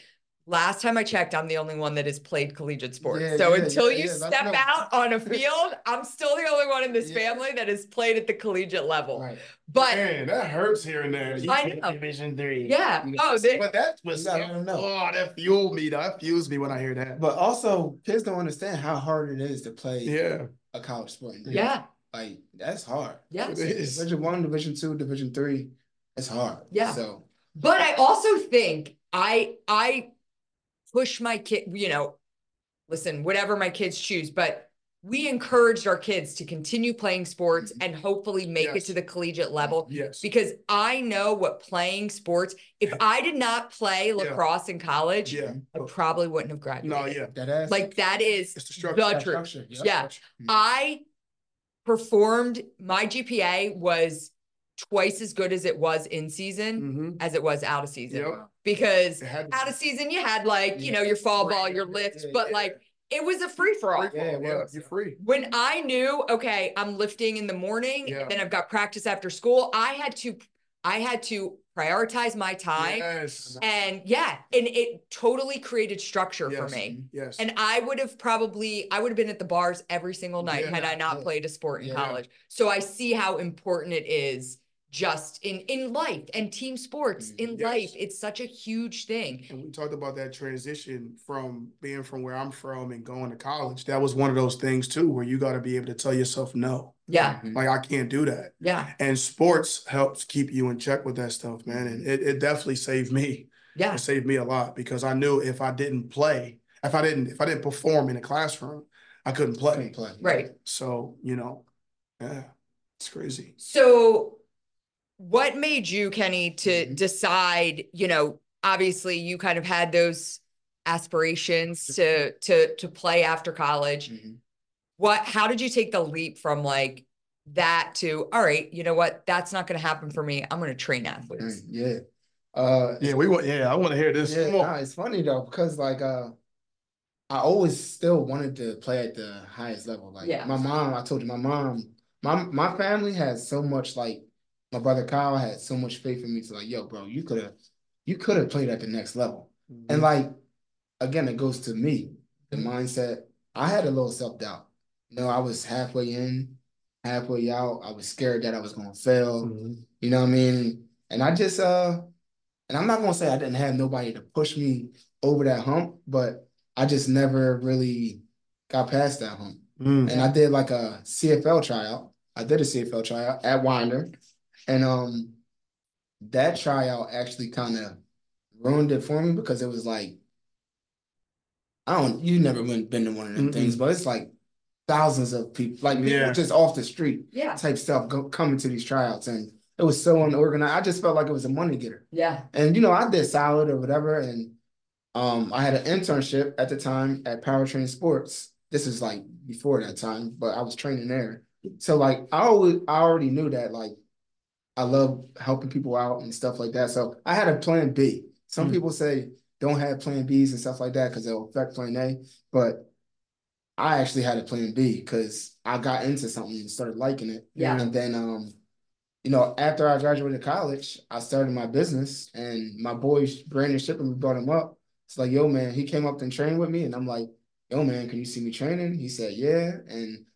Last time I checked, I'm the only one that has played collegiate sports. Yeah, so yeah, until yeah, you step out on a <laughs> field, I'm still the only one in this family that has played at the collegiate level. Right. But man, that hurts here and there. I know. Division three. Yeah. Oh, they, but that was I don't know. Oh, that fueled me. That fuels me when I hear that. But also, kids don't understand how hard it is to play. Yeah. A college sport. Yeah. Like that's hard. Yeah. It is. Division one, Division two, Division three. It's hard. Yeah. So. But I also think I I push my kid, you know, listen, whatever my kids choose, but we encouraged our kids to continue playing sports and hopefully make yes. it to the collegiate level. Yes. Because I know what playing sports, if I did not play lacrosse yeah. in college, yeah. I probably wouldn't have graduated. No, yeah. That is like that is it's the structure. The truth. Yeah. yeah. Mm-hmm. I performed my GPA was twice as good as it was in season mm-hmm. as it was out of season. Yep. Because out of season, you had like, you know, your fall ball, your lifts, yeah, but yeah. like it was a free for all. Yeah, yeah, you're free. When I knew, okay, I'm lifting in the morning, yeah. and then I've got practice after school, I had to I had to prioritize my time. Yes. And yeah, and it totally created structure yes. for me. Yes. And I would have probably I would have been at the bars every single night yeah, had I not yeah. played a sport in college. So I see how important it is just in in life and team sports in yes. life it's such a huge thing. And we talked about that transition from being from where i'm from and going to college. That was one of those things too where you got to be able to tell yourself no. Yeah. Mm-hmm. like i can't do that. Yeah. And sports helps keep you in check with that stuff man. And it, it definitely saved me. Yeah. It saved me a lot because i knew if i didn't play if i didn't if i didn't perform in a classroom i couldn't play, couldn't play. right. So you know yeah it's crazy. So what made you, Kenny, to mm-hmm. decide, you know, obviously you kind of had those aspirations to to to play after college. Mm-hmm. What how did you take the leap from like that to all right, you know what, that's not gonna happen for me. I'm gonna train athletes. Yeah. Uh yeah, we want yeah, I want to hear this. Yeah, nah, it's funny though, because like uh I always still wanted to play at the highest level. Like yeah. my mom, I told you my mom, my my family has so much like my brother Kyle had so much faith in me to like, yo, bro, you could have, you could have played at the next level. Mm-hmm. And like, again, it goes to me, the mindset. I had a little self doubt. You know, I was halfway in, halfway out. I was scared that I was gonna fail. Mm-hmm. You know what I mean? And I just, uh, and I'm not gonna say I didn't have nobody to push me over that hump, but I just never really got past that hump. Mm-hmm. And I did like a CFL tryout. I did a CFL tryout at Widener. And um that tryout actually kind of ruined it for me because it was like I don't you never went been to one of them mm things, but it's like thousands of people, like people yeah. just off the street, yeah, type stuff go, coming to these tryouts, and it was so unorganized. I just felt like it was a money getter. Yeah, and you know I did solid or whatever, and um I had an internship at the time at Powertrain Sports. This is like before that time, but I was training there So like I always I already knew that like I love helping people out and stuff like that. So I had a plan B. Some mm. people say don't have plan Bs and stuff like that because it'll affect plan A. But I actually had a plan B because I got into something and started liking it. Yeah. And then um, you know, after I graduated college, I started my business and my boy Brandon Shipping, we brought him up. It's like, yo, man, he came up and trained with me, and I'm like, yo, man, can you see me training? He said, yeah. And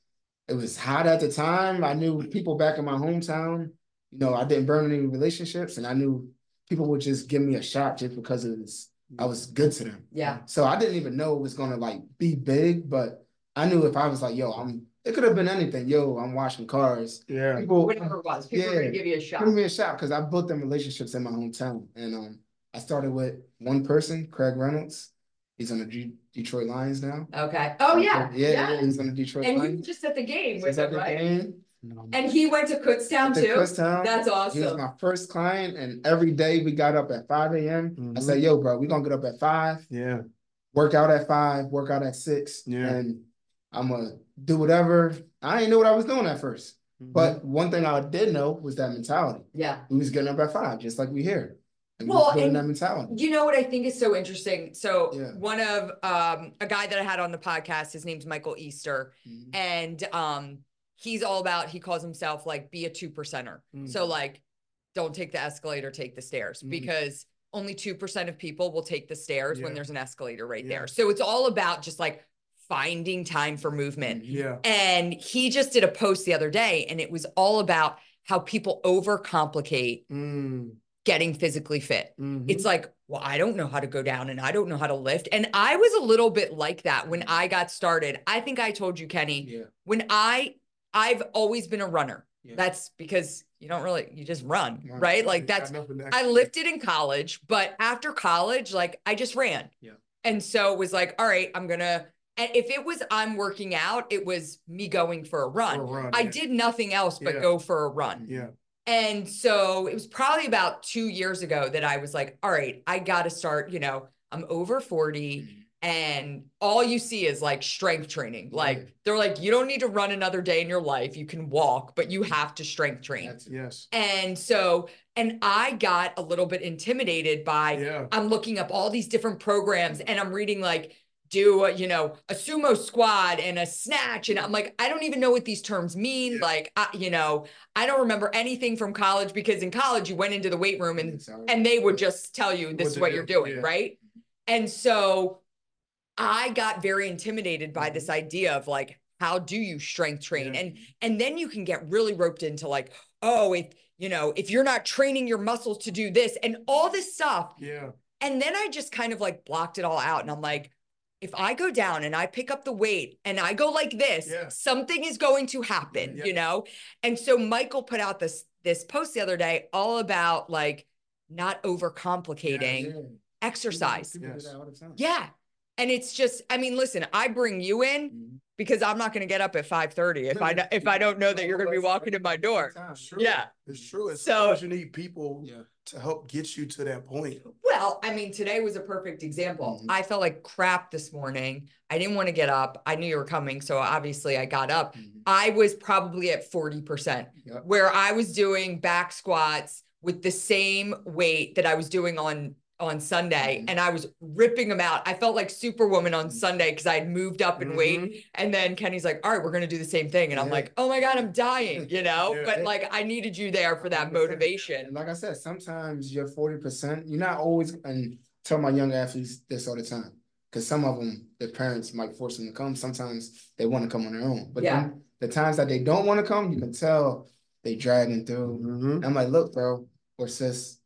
it was hot at the time. I knew people back in my hometown. You know, I didn't burn any relationships, and I knew people would just give me a shot just because it was I was good to them. Yeah. So I didn't even know it was gonna like be big, but I knew if I was like, yo, I'm it could have been anything. Yo, I'm washing cars. Yeah. People, whatever it was, people yeah, were gonna give you a shot. Give me a shot because I built them relationships in my hometown. And um I started with one person, Craig Reynolds. He's on the G- Detroit Lions now. Okay. Oh yeah. Yeah, yeah. yeah he's on the Detroit and Lions. And you just at the game with him, right? Game. And he went to Kutztown too. Kutztown. That's awesome. He was my first client, and every day we got up at five a.m. Mm-hmm. I said, "Yo, bro, we gonna get up at five. Yeah. Work out at five. Work out at six. Yeah. And I'm gonna do whatever. I didn't know what I was doing at 1st mm-hmm. but one thing I did know was that mentality. Yeah. We was getting up at five, just like we here. And well, and that mentality. You know what I think is so interesting. So yeah. one of um a guy that I had on the podcast, his name's Michael Easter, mm-hmm. and um he's all about he calls himself like be a two percenter. Mm-hmm. So like don't take the escalator, take the stairs mm-hmm. because only 2% of people will take the stairs yeah. when there's an escalator right yeah. there. So it's all about just like finding time for movement. Yeah. And he just did a post the other day and it was all about how people overcomplicate mm. getting physically fit. Mm-hmm. It's like, well, I don't know how to go down and I don't know how to lift. And I was a little bit like that when I got started. I think I told you, Kenny, yeah. when I I've always been a runner. Yeah. That's because you don't really you just run, right? right? Like that's I lifted in college, but after college, like I just ran. Yeah. And so it was like, all right, I'm gonna and if it was I'm working out, it was me going for a run. For a run I yeah. did nothing else but yeah. go for a run. Yeah. And so it was probably about two years ago that I was like, all right, I got to start, you know, I'm over 40 mm-hmm. And all you see is like strength training. Like right. they're like, you don't need to run another day in your life. You can walk, but you have to strength train. That's, yes. And so, and I got a little bit intimidated by, yeah. I'm looking up all these different programs and I'm reading like, do a, you know a sumo squat and a snatch and i'm like i don't even know what these terms mean yeah. like I, you know i don't remember anything from college because in college you went into the weight room and and they would just tell you this what is what do. you're doing yeah. right and so i got very intimidated by this mm-hmm. idea of like how do you strength train yeah. and and then you can get really roped into like oh if you know if you're not training your muscles to do this and all this stuff yeah and then i just kind of like blocked it all out and i'm like if I go down and I pick up the weight and I go like this, yeah. something is going to happen, yeah. you know? And so Michael put out this this post the other day all about like not overcomplicating yeah, exercise. Yes. Yeah. And it's just, I mean, listen, I bring you in mm-hmm. because I'm not going to get up at 5:30 if I if I don't know that you're going to be walking to my door. Yeah. It's true. It's so you need people yeah to help get you to that point? Well, I mean, today was a perfect example. Mm-hmm. I felt like crap this morning. I didn't want to get up. I knew you were coming. So obviously I got up. Mm-hmm. I was probably at 40%, yep. where I was doing back squats with the same weight that I was doing on on Sunday mm-hmm. and I was ripping them out. I felt like Superwoman on mm-hmm. Sunday because I had moved up in mm-hmm. weight. And then Kenny's like, all right, we're going to do the same thing. And yeah. I'm like, oh my God, I'm dying, you know? yeah. But like, I needed you there for that motivation. And like I said, sometimes you're 40%, you're not always, and tell my young athletes this all the time. Because some of them, their parents might force them to come. Sometimes they want to come on their own. But yeah. the times that they don't want to come, you can tell they dragging through. Mm-hmm. I'm like, look, bro, or sis,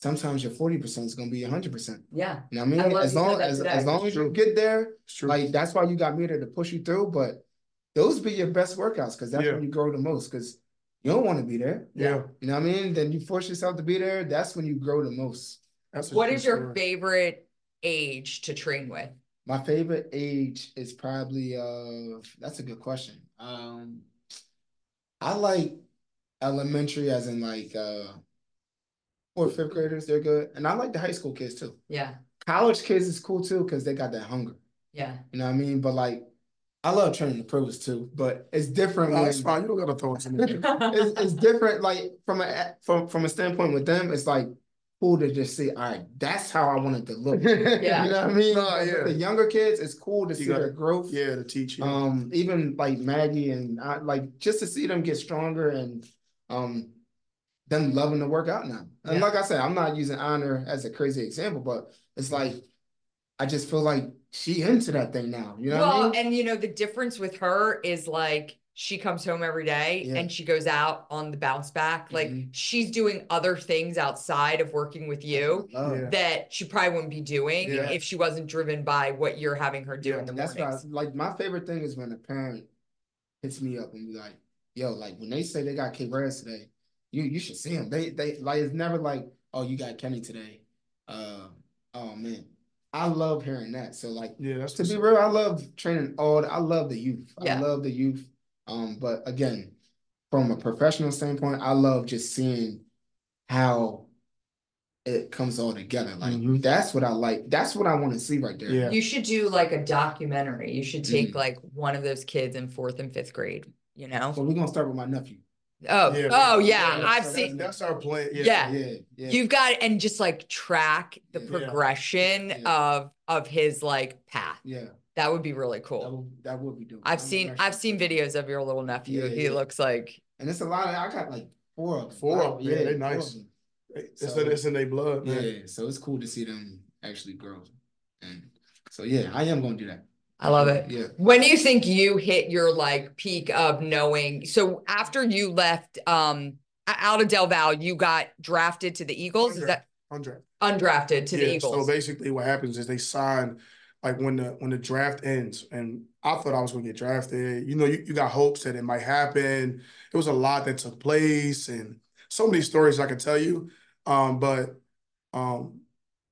sometimes your 40% is gonna be 100%. Yeah. You know what I mean? I as long as as long as you get there, like that's why you got me there to push you through. But those be your best workouts because that's yeah. when you grow the most. Because you don't want to be there. Yeah. You know what I mean? Then you force yourself to be there. That's when you grow the most. That's what is your favorite age to train with? My favorite age is probably uh that's a good question. Um I like elementary as in like uh fourth, fifth graders, they're good. And I like the high school kids too. Yeah. College kids is cool too because they got that hunger. Yeah. You know what I mean? But like I love training the pros too, but it's different. No, it's fine. You don't gotta throw it to me. <laughs> it's, it's different. Like from a from from a standpoint with them, it's like cool to just see. All right, that's how I wanted to look. <laughs> Yeah. you know what I mean. No, yeah. The younger kids, it's cool to You see gotta- their growth. Yeah, to teach you. Um, even like Maggie and I, like just to see them get stronger and um them loving to work out now. And Yeah. like I said, I'm not using honor as a crazy example, but it's like I just feel like she into that thing now. You know well, what I mean? and you know, the difference with her is like she comes home every day Yeah. and she goes out on the bounce back. Like Mhm. she's doing other things outside of working with you Love. Yeah. that she probably wouldn't be doing Yeah. if she wasn't driven by what you're having her do in the that's mornings. like, my favorite thing is when a parent hits me up and be like, "Yo, like when they say they got K Reds today, you you should see them. They they like it's never like, oh, you got Kenny today. Uh, oh man, I love hearing that. So like, yeah, that's to be real, I love training all. I love the youth. Yeah. I love the youth. Um, but again, from a professional standpoint, I love just seeing how it comes all together. Like Mhm. that's what I like. That's what I want to see right there. Yeah. You should do like a documentary. You should take Mhm. like one of those kids in fourth and fifth grade, you know? So we're gonna start with my nephew. Oh, Yeah, oh yeah, yeah, I've so seen That's our plan. Yeah. Yeah. Yeah. You've got and just like track the progression of of his like path. yeah, That would be really that cool. would that would be dope. I've I'm seen I've seen videos of your little nephew. He looks like and it's a lot. Of, I got like four of them. Four of them, yeah, they're nice. It's, So- in, it's in their blood, man. Yeah, so it's cool to see them actually grow. And so yeah, I am gonna do that. I love it. Yeah. When do you think you hit your like peak of knowing? So after you left um out of Del Val, you got drafted to the Eagles. Is that Undrafted. undrafted to the Eagles. So basically, what happens is they sign like when the when the draft ends, and I thought I was gonna get drafted. You know, you, you got hopes that it might happen. It was a lot that took place, and so many stories I could tell you. Um, but um,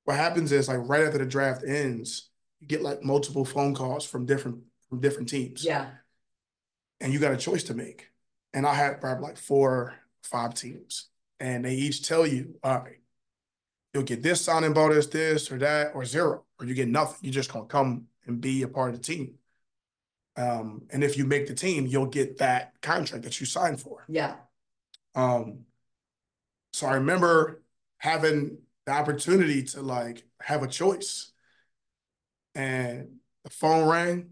what happens is like right after the draft ends, you get like multiple phone calls from different from different teams. Yeah. and you got a choice to make. And I had probably like four, five teams, and they each tell you, all right, you'll get this signing bonus, this or that, or zero, or you get nothing. You're just gonna come and be a part of the team. Um, and if you make the team, you'll get that contract that you signed for. Yeah. Um, so I remember having the opportunity to like have a choice. And the phone rang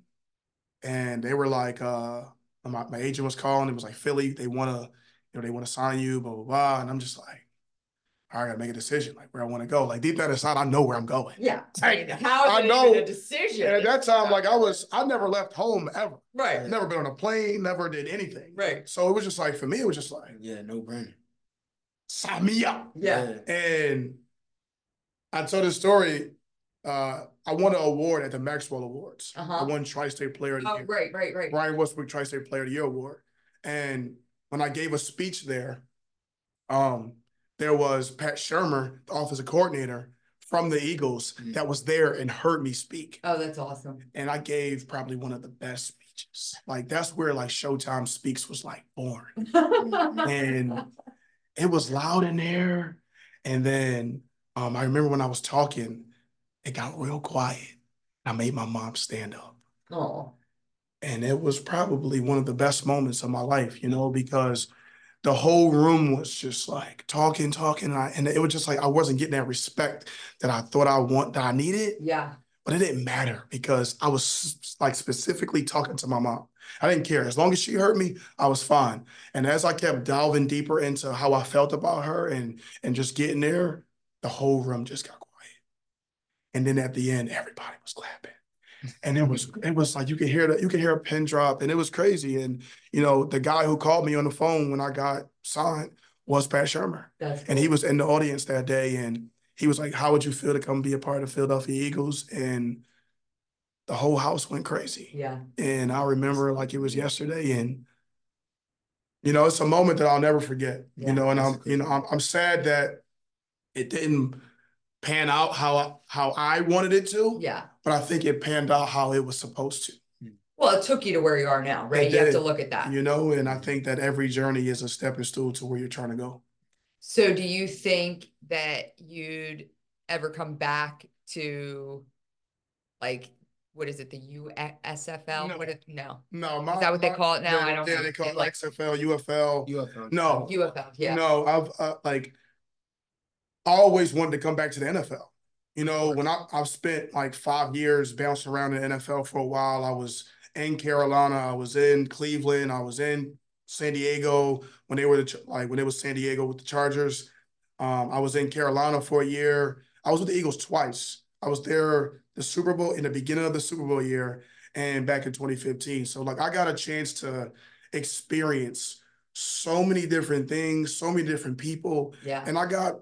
and they were like, uh, my, my agent was calling. It was like Philly, they wanna, you know, they want to sign you, blah, blah, blah. And I'm just like, all right, I gotta make a decision, like where I want to go. Like deep down inside, I know where I'm going. Yeah. <laughs> Like, <laughs> How I know- even a decision? And at that time, like I was, I never left home ever. right. Never been on a plane, never did anything. Right. So it was just like, for me, it was just like, Yeah, no brainer. sign me up. Yeah. And I told this story. Uh, I won an award at the Maxwell Awards. Uh-huh. I won Tri-State Player of the Oh, Year, right, right, right. Brian Westbrook Tri-State Player of the Year award. And when I gave a speech there, um, there was Pat Shurmur, the offensive coordinator from the Eagles, Mhm. that was there and heard me speak. Oh, that's awesome. And I gave probably one of the best speeches. Like that's where like Showtime Speaks was like born <laughs> and it was loud in there. And then um, I remember when I was talking, it got real quiet. I made my mom stand up. oh, And it was probably one of the best moments of my life, you know, because the whole room was just like talking, talking. And, I, and it was just like I wasn't getting that respect that I thought I want, that I needed. yeah. But it didn't matter because I was like specifically talking to my mom. I didn't care. As long as she heard me, I was fine. And as I kept delving deeper into how I felt about her and and just getting there, the whole room just got quiet. And then at the end, everybody was clapping. <laughs> And it was it was like you could hear that you could hear a pin drop and it was crazy. And you know, the guy who called me on the phone when I got signed was Pat Shurmur. That's And he was in the audience that day and he was like, How would you feel to come be a part of the Philadelphia Eagles? And the whole house went crazy. yeah. And I remember like it was yesterday. And you know, it's a moment that I'll never forget. Yeah, you know, and I'm you know, I'm I'm sad that it didn't pan out how I, how I wanted it to, Yeah. but I think it panned out how it was supposed to. Well, it took you to where you are now, right? It You have to look at that. You know, and I think that every journey is a stepping stool to where you're trying to go. So do you think that you'd ever come back to like what is it, the USFL? No. What if, no, No, my, is that what they call it now? yeah, I don't yeah, know. they call It it like- XFL, UFL. UFL. No, UFL, yeah. No, I've uh, like I always wanted to come back to the NFL. You know, when I I've spent like five years bouncing around the NFL for a while. I was in Carolina, I was in Cleveland, I was in San Diego when they were the, like when it was San Diego with the Chargers. Um, I was in Carolina for a year. I was with the Eagles twice. I was there the Super Bowl in the beginning of the Super Bowl year and back in 2015. So like I got a chance to experience so many different things, so many different people, Yeah, and I got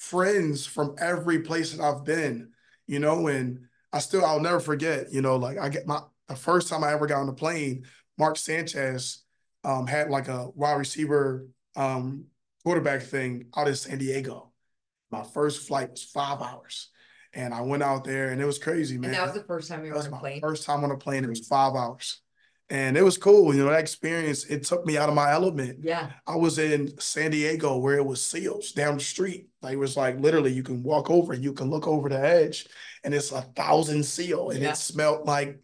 friends from every place that I've been, you know, and I still I'll never forget, you know, like I get my the first time I ever got on the plane, Mark Sanchez um had like a wide receiver um quarterback thing out in San Diego. My first flight was five hours. And I went out there and it was crazy, man. and that was the first time you were was on a plane? first time on a plane. It was five hours. And it was cool. You know, that experience, it took me out of my element. Yeah, I was in San Diego where it was seals down the street. Like it was like literally you can walk over, and you can look over the edge, and it's a thousand seal, and Yeah. it smelled like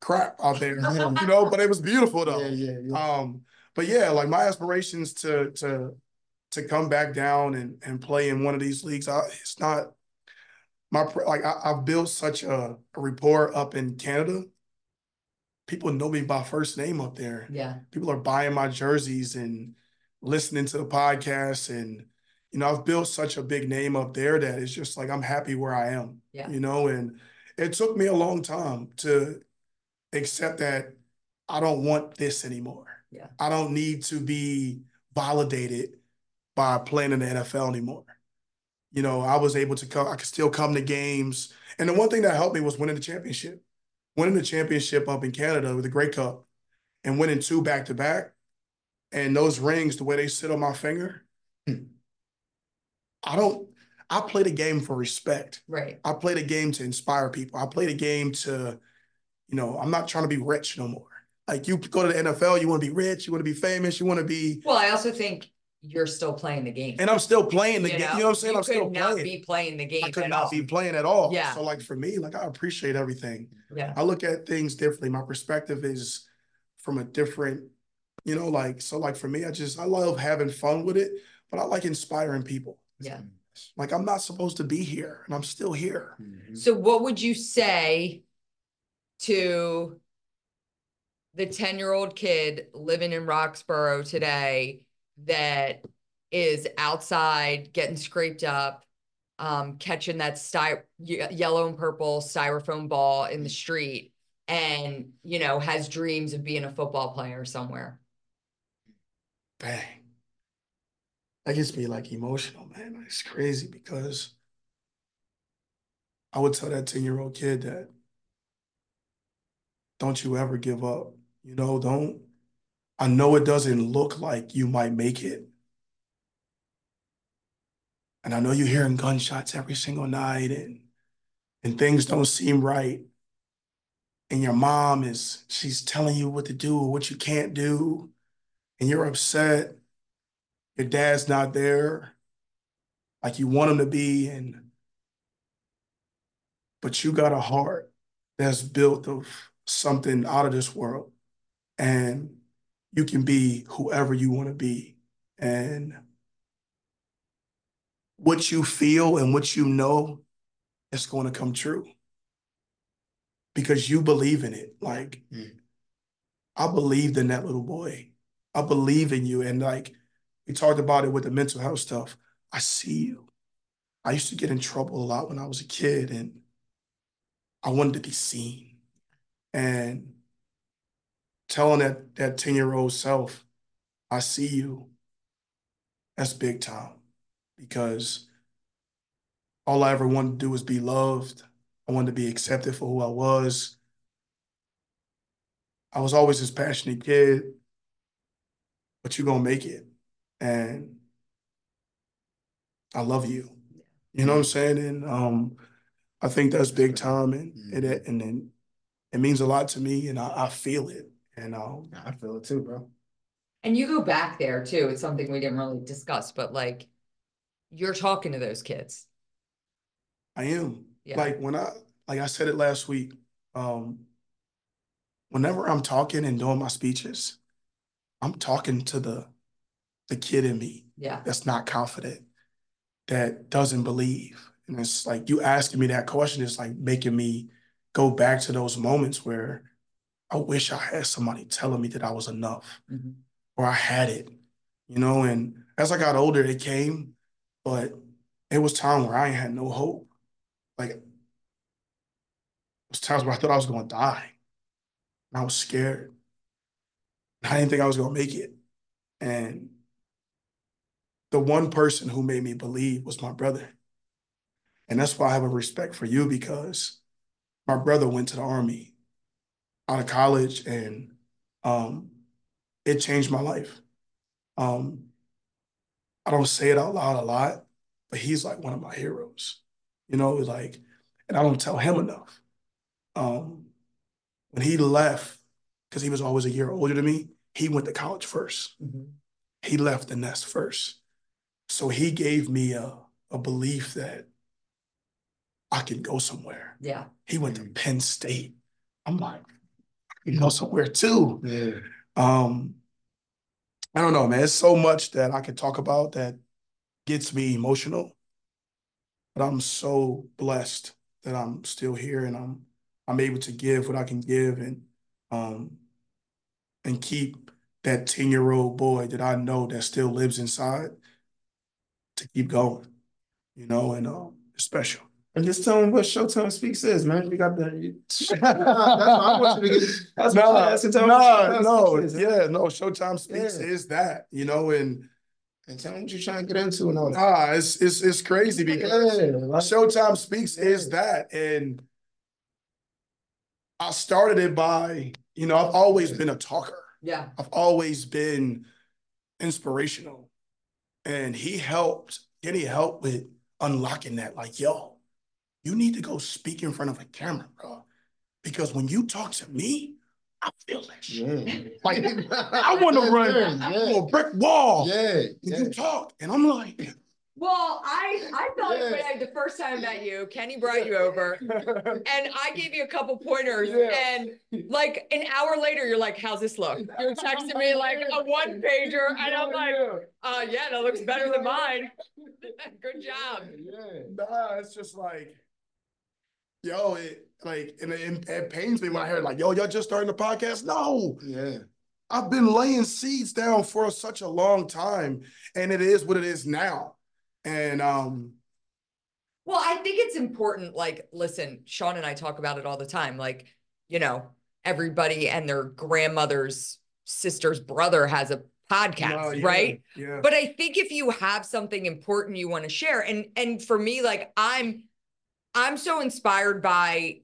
crap out there. <laughs> you know, but it was beautiful though. Yeah, yeah, yeah. Um, but yeah, like my aspirations to to to come back down and and play in one of these leagues, I, it's not my like I, I've built such a, a rapport up in Canada. People know me by first name up there. Yeah, people are buying my jerseys and listening to the podcast and you know i've built such a big name up there that it's just like i'm happy where i am Yeah. you know and it took me a long time to accept that i don't want this anymore. Yeah. i don't need to be validated by playing in the nfl anymore. You know i was able to come i could still come to games. And the one thing that helped me was winning the championship winning the championship up in canada with the Grey Cup and winning two back to back. And those rings, the way they sit on my finger, I don't, I play the game for respect. right, I play the game to inspire people. I play the game to, you know, I'm not trying to be rich no more. Like you go to the NFL, you want to be rich, you want to be famous, you want to be, well, I also think you're still playing the game. and I'm still playing the You game. know? You know what I'm saying? You I'm still could not playing. be playing the game I could at not all. be playing at all. Yeah. So like for me, like I appreciate everything. Yeah, I look at things differently. My perspective is from a different, you know, like so like for me, I just I love having fun with it, but I like inspiring people. yeah. Like I'm not supposed to be here and I'm still here. Mhm. So what would you say to the 10-year-old kid living in Roxborough today that is outside getting scraped up, um, catching that sty- yellow and purple styrofoam ball in the street and, you know, has dreams of being a football player somewhere? Bang. That gets me like emotional, man. It's crazy because I would tell that 10 year old kid that don't you ever give up. You know, don't. I know it doesn't look like you might make it. And I know you're hearing gunshots every single night and and things don't seem right. And your mom is she's telling you what to do or what you can't do. And you're upset. Your dad's not there like you want him to be and but you got a heart that's built of something out of this world and you can be whoever you want to be. And what you feel and what you know is going to come true. Because you believe in it like Mm. i believed in that little boy. I believe in you. And like we talked about it with the mental health stuff. I see you. I used to get in trouble a lot when i was a kid and i wanted to be seen. And telling that that 10 year old self i see you. That's big time. Because all i ever wanted to do was be loved. I wanted to be accepted for who i was. I was always this passionate kid but you're gonna make it. And i love you. You know what i'm saying? And um i think that's big time and and it, and it means a lot to me and i, I feel it and um I feel it too, bro. And you go back there too. It's something we didn't really discuss, but like you're talking to those kids. I am. Yeah. Like when I like I said it last week. um, whenever I'm talking and doing my speeches, I'm talking to the the kid in me yeah. that's not confident, that doesn't believe. And it's like you asking me that question is like making me go back to those moments where I wish I had somebody telling me that I was enough mm-hmm. or I had it, you know. And as I got older, it came, but it was time where I had no hope. Like it was times where I thought I was going to die. And I was scared. I didn't think I was going to make it. And the one person who made me believe was my brother. And that's why I have a respect for you because my brother went to the army out of college and um, it changed my life. Um, I don't say it out loud a lot, but he's like one of my heroes, you know, like, and I don't tell him enough. Um, when he left, because he was always a year older than me, he went to college 1st mm-hmm. He left the nest first. So he gave me a, a belief that I can go somewhere. Yeah. He went to mm. Penn State. I'm like, you go somewhere too. Yeah. Um, I don't know, man. It's so much that I could talk about that gets me emotional. But I'm so blessed that I'm still here and I'm I'm able to give what I can give and um and keep that 10 year old boy that I know that still lives inside to keep going, you know, and um, it's special. And just tell them what Showtime Speaks is, man. We got the. <laughs> that's what I want you to get. That's what i want no, no, no, yeah, no. Showtime Speaks yeah. is that, you know, and and tell them what you're trying to get into and all that. Ah, it's it's it's crazy because yeah, like, Showtime Speaks yeah. is that, and I started it by, you know, I've always been a talker. Yeah, I've always been inspirational and he helped, Kenny helped with unlocking that. Like, yo, you need to go speak in front of a camera, bro. Because when you talk to me, I feel that shit. Yeah. <laughs> Like, I want to <laughs> run yeah. a brick wall. Yeah. yeah. You talk. And I'm like, well, I I felt yeah. I, the first time I met you, Kenny brought you over, <laughs> and I gave you a couple pointers, yeah. and like an hour later, you're like, "How's this look?" You're texting me like a one pager, and I'm like, "Uh, yeah, that looks better than mine." Good job. Yeah, nah, it's just like, yo, it like, and it, it pains me when I hear like, "Yo, y'all just starting the podcast." No, yeah. I've been laying seeds down for such a long time, and it is what it is now. And um well, I think it's important. Like, listen, Sean and I talk about it all the time. Like, you know, everybody and their grandmother's sister's brother has a podcast, yeah, right? Yeah. But I think if you have something important you want to share, and and for me, like I'm I'm so inspired by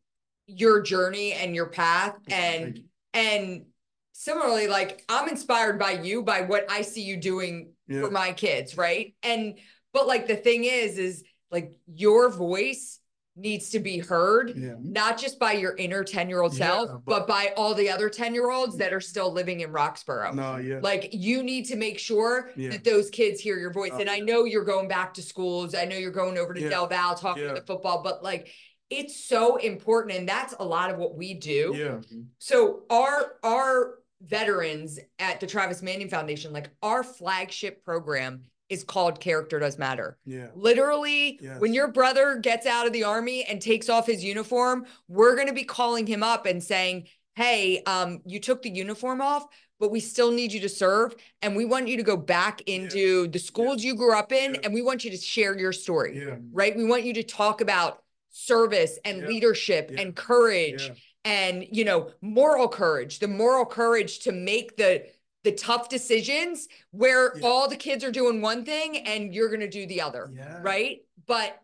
your journey and your path. And and similarly, like I'm inspired by you by what I see you doing yeah. for my kids, right? And but like the thing is, is like your voice needs to be heard, yeah. not just by your inner 10 year old self, yeah, but, but, by all the other 10 year olds that are still living in Roxborough. No, yeah. Like you need to make sure yeah. that those kids hear your voice. Uh, and I know you're going back to schools. I know you're going over to Del Val talking to the football, but like it's so important. And that's a lot of what we do. Yeah. So our our veterans at the Travis Manion Foundation, like our flagship program is called Character Does Matter. Yeah. Literally, yes. when your brother gets out of the army and takes off his uniform, we're going to be calling him up and saying, Hey, um, you took the uniform off, but we still need you to serve. And we want you to go back into yeah. the schools yeah. you grew up in, yeah. and we want you to share your story. Right. We want you to talk about service and leadership and courage and you know moral courage the moral courage to make the the tough decisions where yeah. all the kids are doing one thing and you're going to do the other. Yeah. Right. But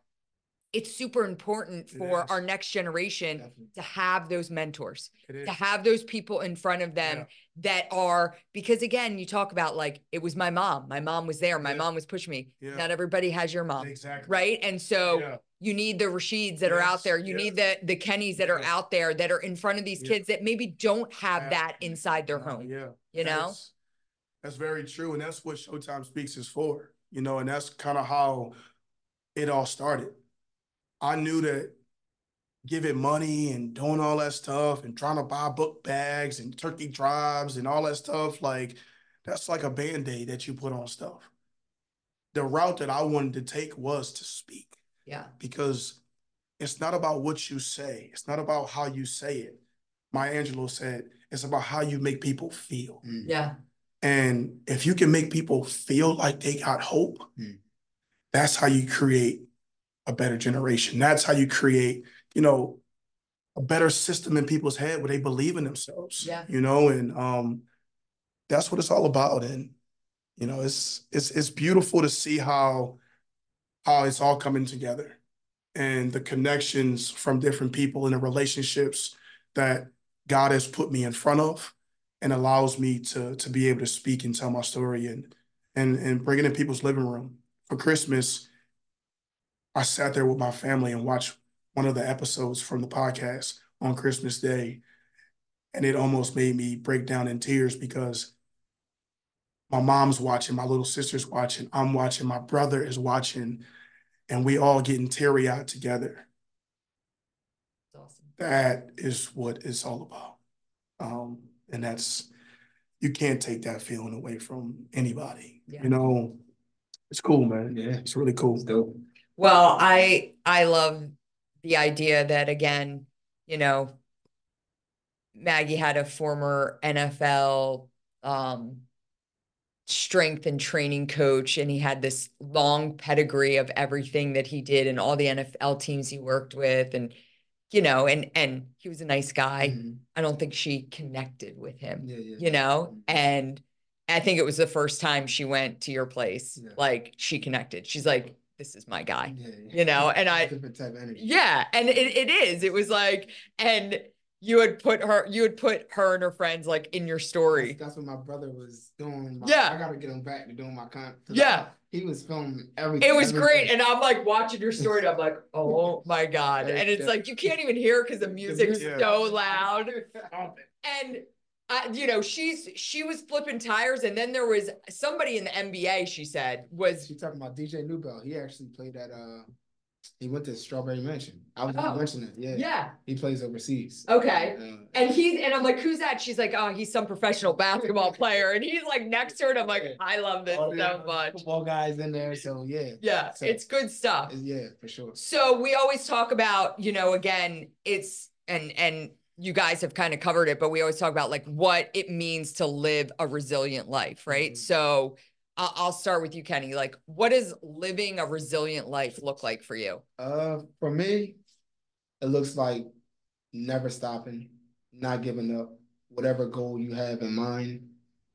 it's super important for our next generation Definitely. to have those mentors, to have those people in front of them yeah. that are, because again, you talk about like, it was my mom. My mom was there. My yeah. mom was pushing me. Yeah. Not everybody has your mom. Exactly. Right. And so you need the Rasheeds that yes. are out there. You yes. need the the Kennys that are out there that are in front of these kids that maybe don't have that inside their home. Yeah. You know? That's, that's very true. And that's what Showtime Speaks is for, you know, and that's kind of how it all started. I knew that giving money and doing all that stuff and trying to buy book bags and turkey drives and all that stuff, like that's like a band-aid that you put on stuff. The route that I wanted to take was to speak. Yeah. Because it's not about what you say. It's not about how you say it. Maya Angelou said, it's about how you make people feel. Mm. Yeah. And if you can make people feel like they got hope, mm. that's how you create a better generation. That's how you create, you know, a better system in people's head where they believe in themselves. Yeah. You know, and um that's what it's all about. And, you know, it's it's it's beautiful to see how how it's all coming together and the connections from different people and the relationships that God has put me in front of and allows me to to be able to speak and tell my story and and and bring it in people's living room. For Christmas, I sat there with my family and watched one of the episodes from the podcast on Christmas Day. And it almost made me break down in tears because my mom's watching, my little sister's watching, I'm watching, my brother is watching, and we all getting teary eyed together. Awesome. That is what it's all about. Um, and that's you can't take that feeling away from anybody. Yeah. You know, it's cool, man. Yeah, it's really cool. It's dope. Well, I I love the idea that again, you know, Maggie had a former NFL um, strength and training coach, and he had this long pedigree of everything that he did and all the NFL teams he worked with, and you know, and and he was a nice guy. Mm-hmm. I don't think she connected with him, yeah, yeah. you know, mm-hmm. and I think it was the first time she went to your place, yeah. like she connected. She's like, this is my guy, you know, and I, yeah, and it, it is. It was like, and you would put her you would put her and her friends like in your story. That's, that's what my brother was doing. My, yeah. I gotta get him back to doing my content yeah. I, he was filming everything. It was everything. great and i'm like watching your story and i'm like <laughs> oh my god. And it's like you can't even hear because the music's the so loud. <laughs> And I, you know, she's she was flipping tires, and then there was somebody in the NBA. She said was she talking about DJ Newbill. He actually played at uh he went to Strawberry Mansion. I was oh. mentioning it. Yeah. Yeah. He plays overseas. Okay. Uh, and he's and I'm like, who's that? She's like, oh, he's some professional basketball <laughs> player. And he's like next to her. And I'm like, I love this oh, so much. Football guys in there. So yeah. Yeah. So, it's good stuff. Yeah, for sure. So we always talk about, you know, again, it's and and you guys have kind of covered it, but we always talk about like what it means to live a resilient life, right? Mm-hmm. So I'll start with you, Kenny. Like, what does living a resilient life look like for you? Uh, for me, it looks like never stopping, not giving up. Whatever goal you have in mind,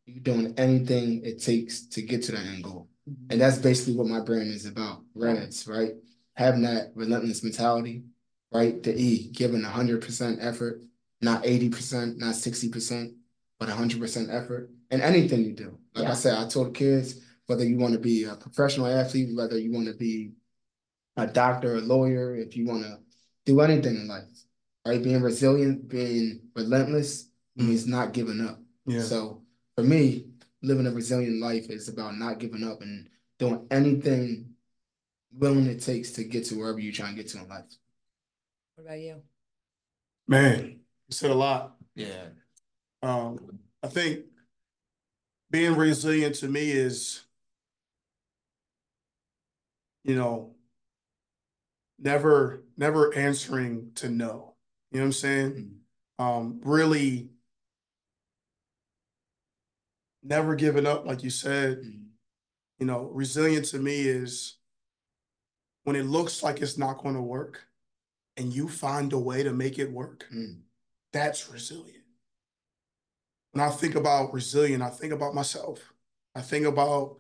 you doing anything it takes to get to that end goal. Mm-hmm. And that's basically what my brand is about. Reds, right? Having that relentless mentality, right? The E, giving 100% effort, not 80%, not 60%, but 100% effort in anything you do. Like yeah. I said, I told kids whether you want to be a professional athlete, whether you want to be a doctor, a lawyer, if you want to do anything in life, right? Being resilient, being relentless mm. means not giving up. Yeah. So for me, living a resilient life is about not giving up and doing anything willing it takes to get to wherever you're trying to get to in life. What about you? Man, you said a lot. Yeah. Um, I think being resilient to me is, you know, never never answering to no. You know what I'm saying? Mm-hmm. Um, really never giving up, like you said. Mm-hmm. You know, resilient to me is when it looks like it's not going to work and you find a way to make it work. Mm-hmm. That's resilient when I think about resilient, I think about myself. I think about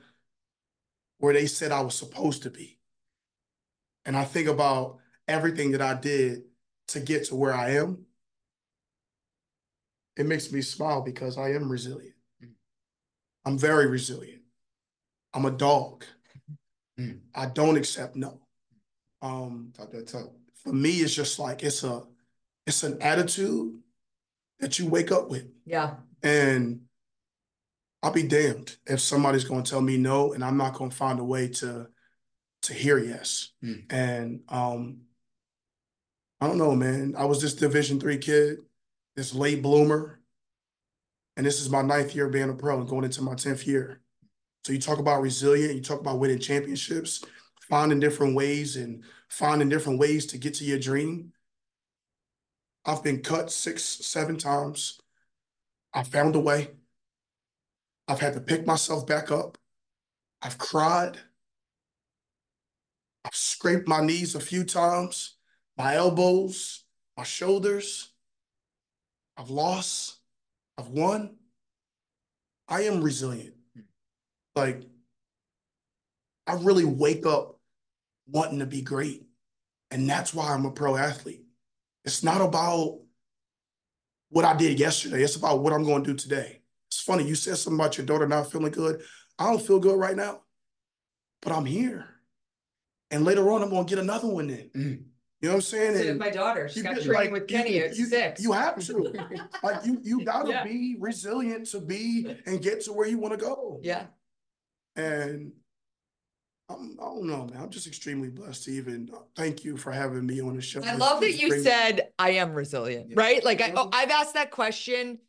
where they said I was supposed to be. And I think about everything that I did to get to where I am. It makes me smile because I am resilient. I'm very resilient. I'm a dog. Mm. I don't accept no. Um, talk that talk. For me, it's just like it's a it's an attitude that you wake up with. Yeah. And I'll be damned if somebody's going to tell me no, and I'm not going to find a way to to hear yes. Mm. And um, I don't know, man. I was this Division three kid, this late bloomer, and this is my ninth year being a pro and going into my tenth year. So you talk about resilient, you talk about winning championships, finding different ways and finding different ways to get to your dream. I've been cut six, seven times. I found a way. I've had to pick myself back up. I've cried. I've scraped my knees a few times, my elbows, my shoulders. I've lost. I've won. I am resilient. Like, I really wake up wanting to be great. And that's why I'm a pro athlete. It's not about what I did yesterday, it's about what I'm going to do today. It's funny, you said something about your daughter not feeling good. I don't feel good right now, but I'm here. And later on, I'm going to get another one in. Mm. You know what I'm saying? And my daughter. She's got training like, with Kenny you, at you, six. You have to. <laughs> like you, you gotta yeah. be resilient to be and get to where you want to go. Yeah. And I'm, I don't know, man. I'm just extremely blessed to even uh, thank you for having me on the show. I love that you said I am resilient, yeah. right? Like I, oh, I've asked that question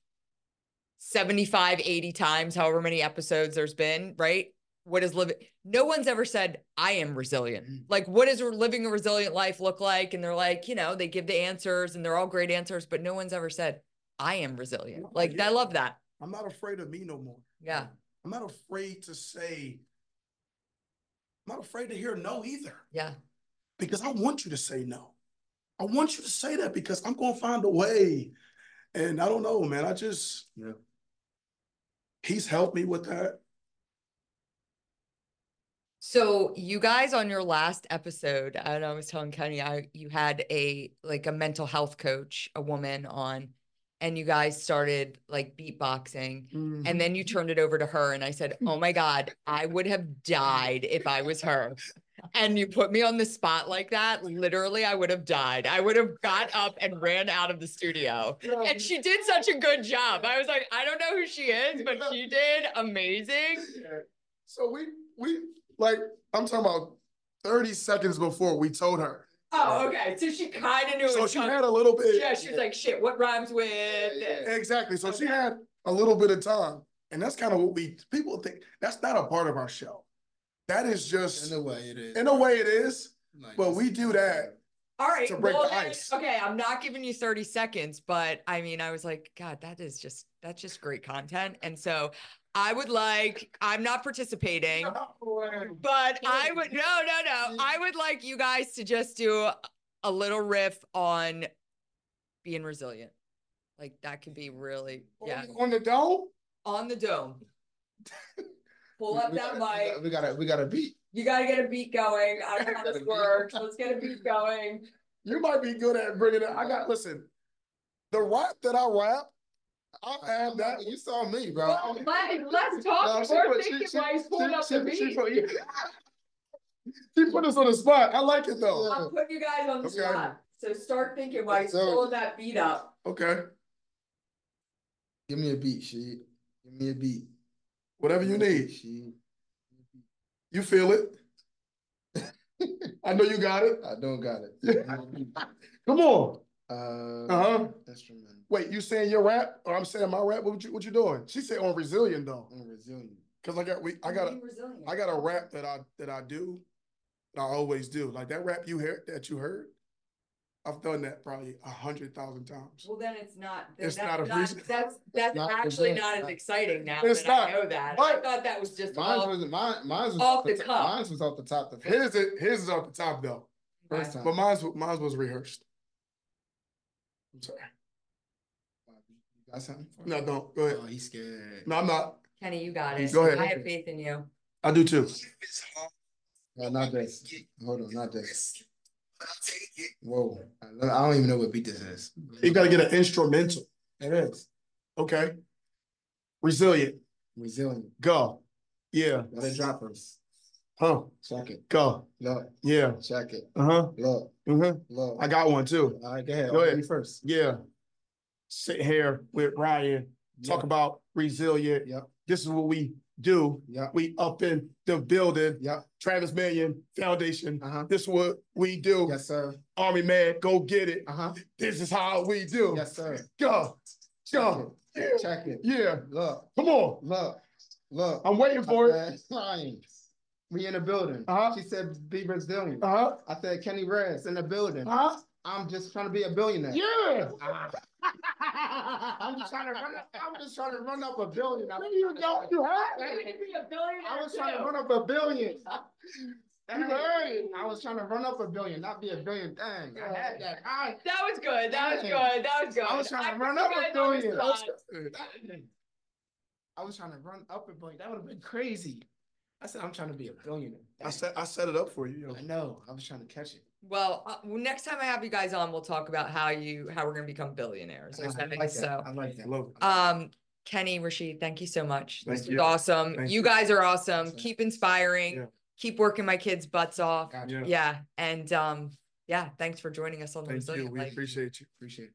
75, 80 times, however many episodes there's been, right? What is living? No one's ever said, I am resilient. Mm. Like, what does living a resilient life look like? And they're like, you know, they give the answers and they're all great answers, but no one's ever said, I am resilient. Like, yeah. I love that. I'm not afraid of me no more. Yeah. I'm not afraid to say, I'm not afraid to hear no either. Yeah. Because I want you to say no. I want you to say that because I'm going to find a way. And I don't know, man. I just, yeah. He's helped me with that. So you guys on your last episode, and I was telling Kenny, I you had a like a mental health coach, a woman on, and you guys started like beatboxing mm-hmm. and then you turned it over to her and i said oh my god i would have died if i was her. And you put me on the spot like that literally i would have died. I would have got up and ran out of the studio. And she did such a good job. I was like i don't know who she is but she did amazing. So we we like i'm talking about 30 seconds before we told her Oh, uh, okay. So she kind of knew. So she had a little bit. Yeah, she was like, "Shit, what rhymes with?" Exactly. So okay. she had a little bit of time, and that's kind of what we people think. That's not a part of our show. That is just in a way it is. In a way it is, like, but we do that. All right. To break well, the ice. Okay, I'm not giving you 30 seconds, but I mean, I was like, God, that is just that's just great content. And so I would like, I'm not participating, but I would, no, no, no. I would like you guys to just do a little riff on being resilient. Like that could be really, yeah. On the dome? On the dome. <laughs> Pull up that mic. We gotta, we gotta beat. You got to get a beat going. I don't know how this <laughs> works. Let's get a beat going. You might be good at bringing it. I got, listen, the rap that I rap, I'll add that. You saw me, bro. Well, let, us talk. No, she she, she, while he's pulling up the beat. She put, she put us on the spot. I like it though. I'm putting you guys on the okay. spot. So start thinking while he's so, pulling that beat up. Okay. Give me a beat, she. Give me a beat. Whatever you need. She. You feel it. <laughs> I know you got it. I don't got it. <laughs> Come on. Uh huh. Instrument. Wait, you saying your rap or I'm saying my rap? What you what you doing? She said on resilient though. On resilient. Cause I got we I got a I got a rap that I that I do, that I always do. Like that rap you heard that you heard. I've done that probably a hundred thousand times. Well, then it's not. It's not a reason. That's that's not, actually not as exciting now. It's not. I know that. I thought that was just mine off, was mine. Mine was off the, the cuff. Mine was off the top. The his is his is off the top though. First time. But mine mine was rehearsed. I'm sorry. Got something? No, don't. Go ahead. Oh, he's scared. No, I'm not. Kenny, you got it. Go ahead. I have faith in you. I do too. No, not this. Hold on, not this. Whoa. I don't even know what beat this is. You got to get an instrumental. It is. Okay. Resilient. Resilient. Go. Yeah. Let it drop first. Huh. Check it. Go. Look. Yeah. Check it. Uh-huh. Look. Mm-hmm. Look. I got one too. All right, go ahead. Go ahead. first. Yeah. Sit here with Ryan, talk yep. about resilient. Yep. This is what we do. Yeah. We up in the building, Yep. Travis Manion Foundation. Uh-huh. This is what we do. Yes, sir. Army man, go get it. Uh-huh. This is how we do. Yes, sir. Go, go. Check Yeah, it. Check it. yeah. Look, Come on. look, look. I'm waiting for it. I said, Flying. We in the building. Uh-huh. She said, be Brazilian. Uh-huh. I said, Kenny Reds in the building. Uh-huh. I'm just trying to be a billionaire. Yeah. <laughs> I'm just trying to run up, I'm just trying to run up a billion. I There you go. You heard had I was trying to run up a billion. <laughs> You heard it. I was trying to run up a billion, not be a billion. Dang, I had that. I, That was good. That was good. That was good. I was trying to put run up a guys on the billion. I was trying to run up a billion. That would have been crazy. I said, I'm trying to be a billionaire. I set I set it up for you. yo. I know. I was trying to catch it. Well, uh, well, next time I have you guys on, we'll talk about how you how we're gonna become billionaires. I like something. that. So, I like that. Love it. um, Kenny, Rasheed, thank you so much. Thank This was you. awesome. Thank you guys are awesome. Keep inspiring. Yeah. Keep working my kids' butts off. Gotcha. Yeah. Yeah, and um, yeah, thanks for joining us on the Thank you. We appreciate you. Appreciate it.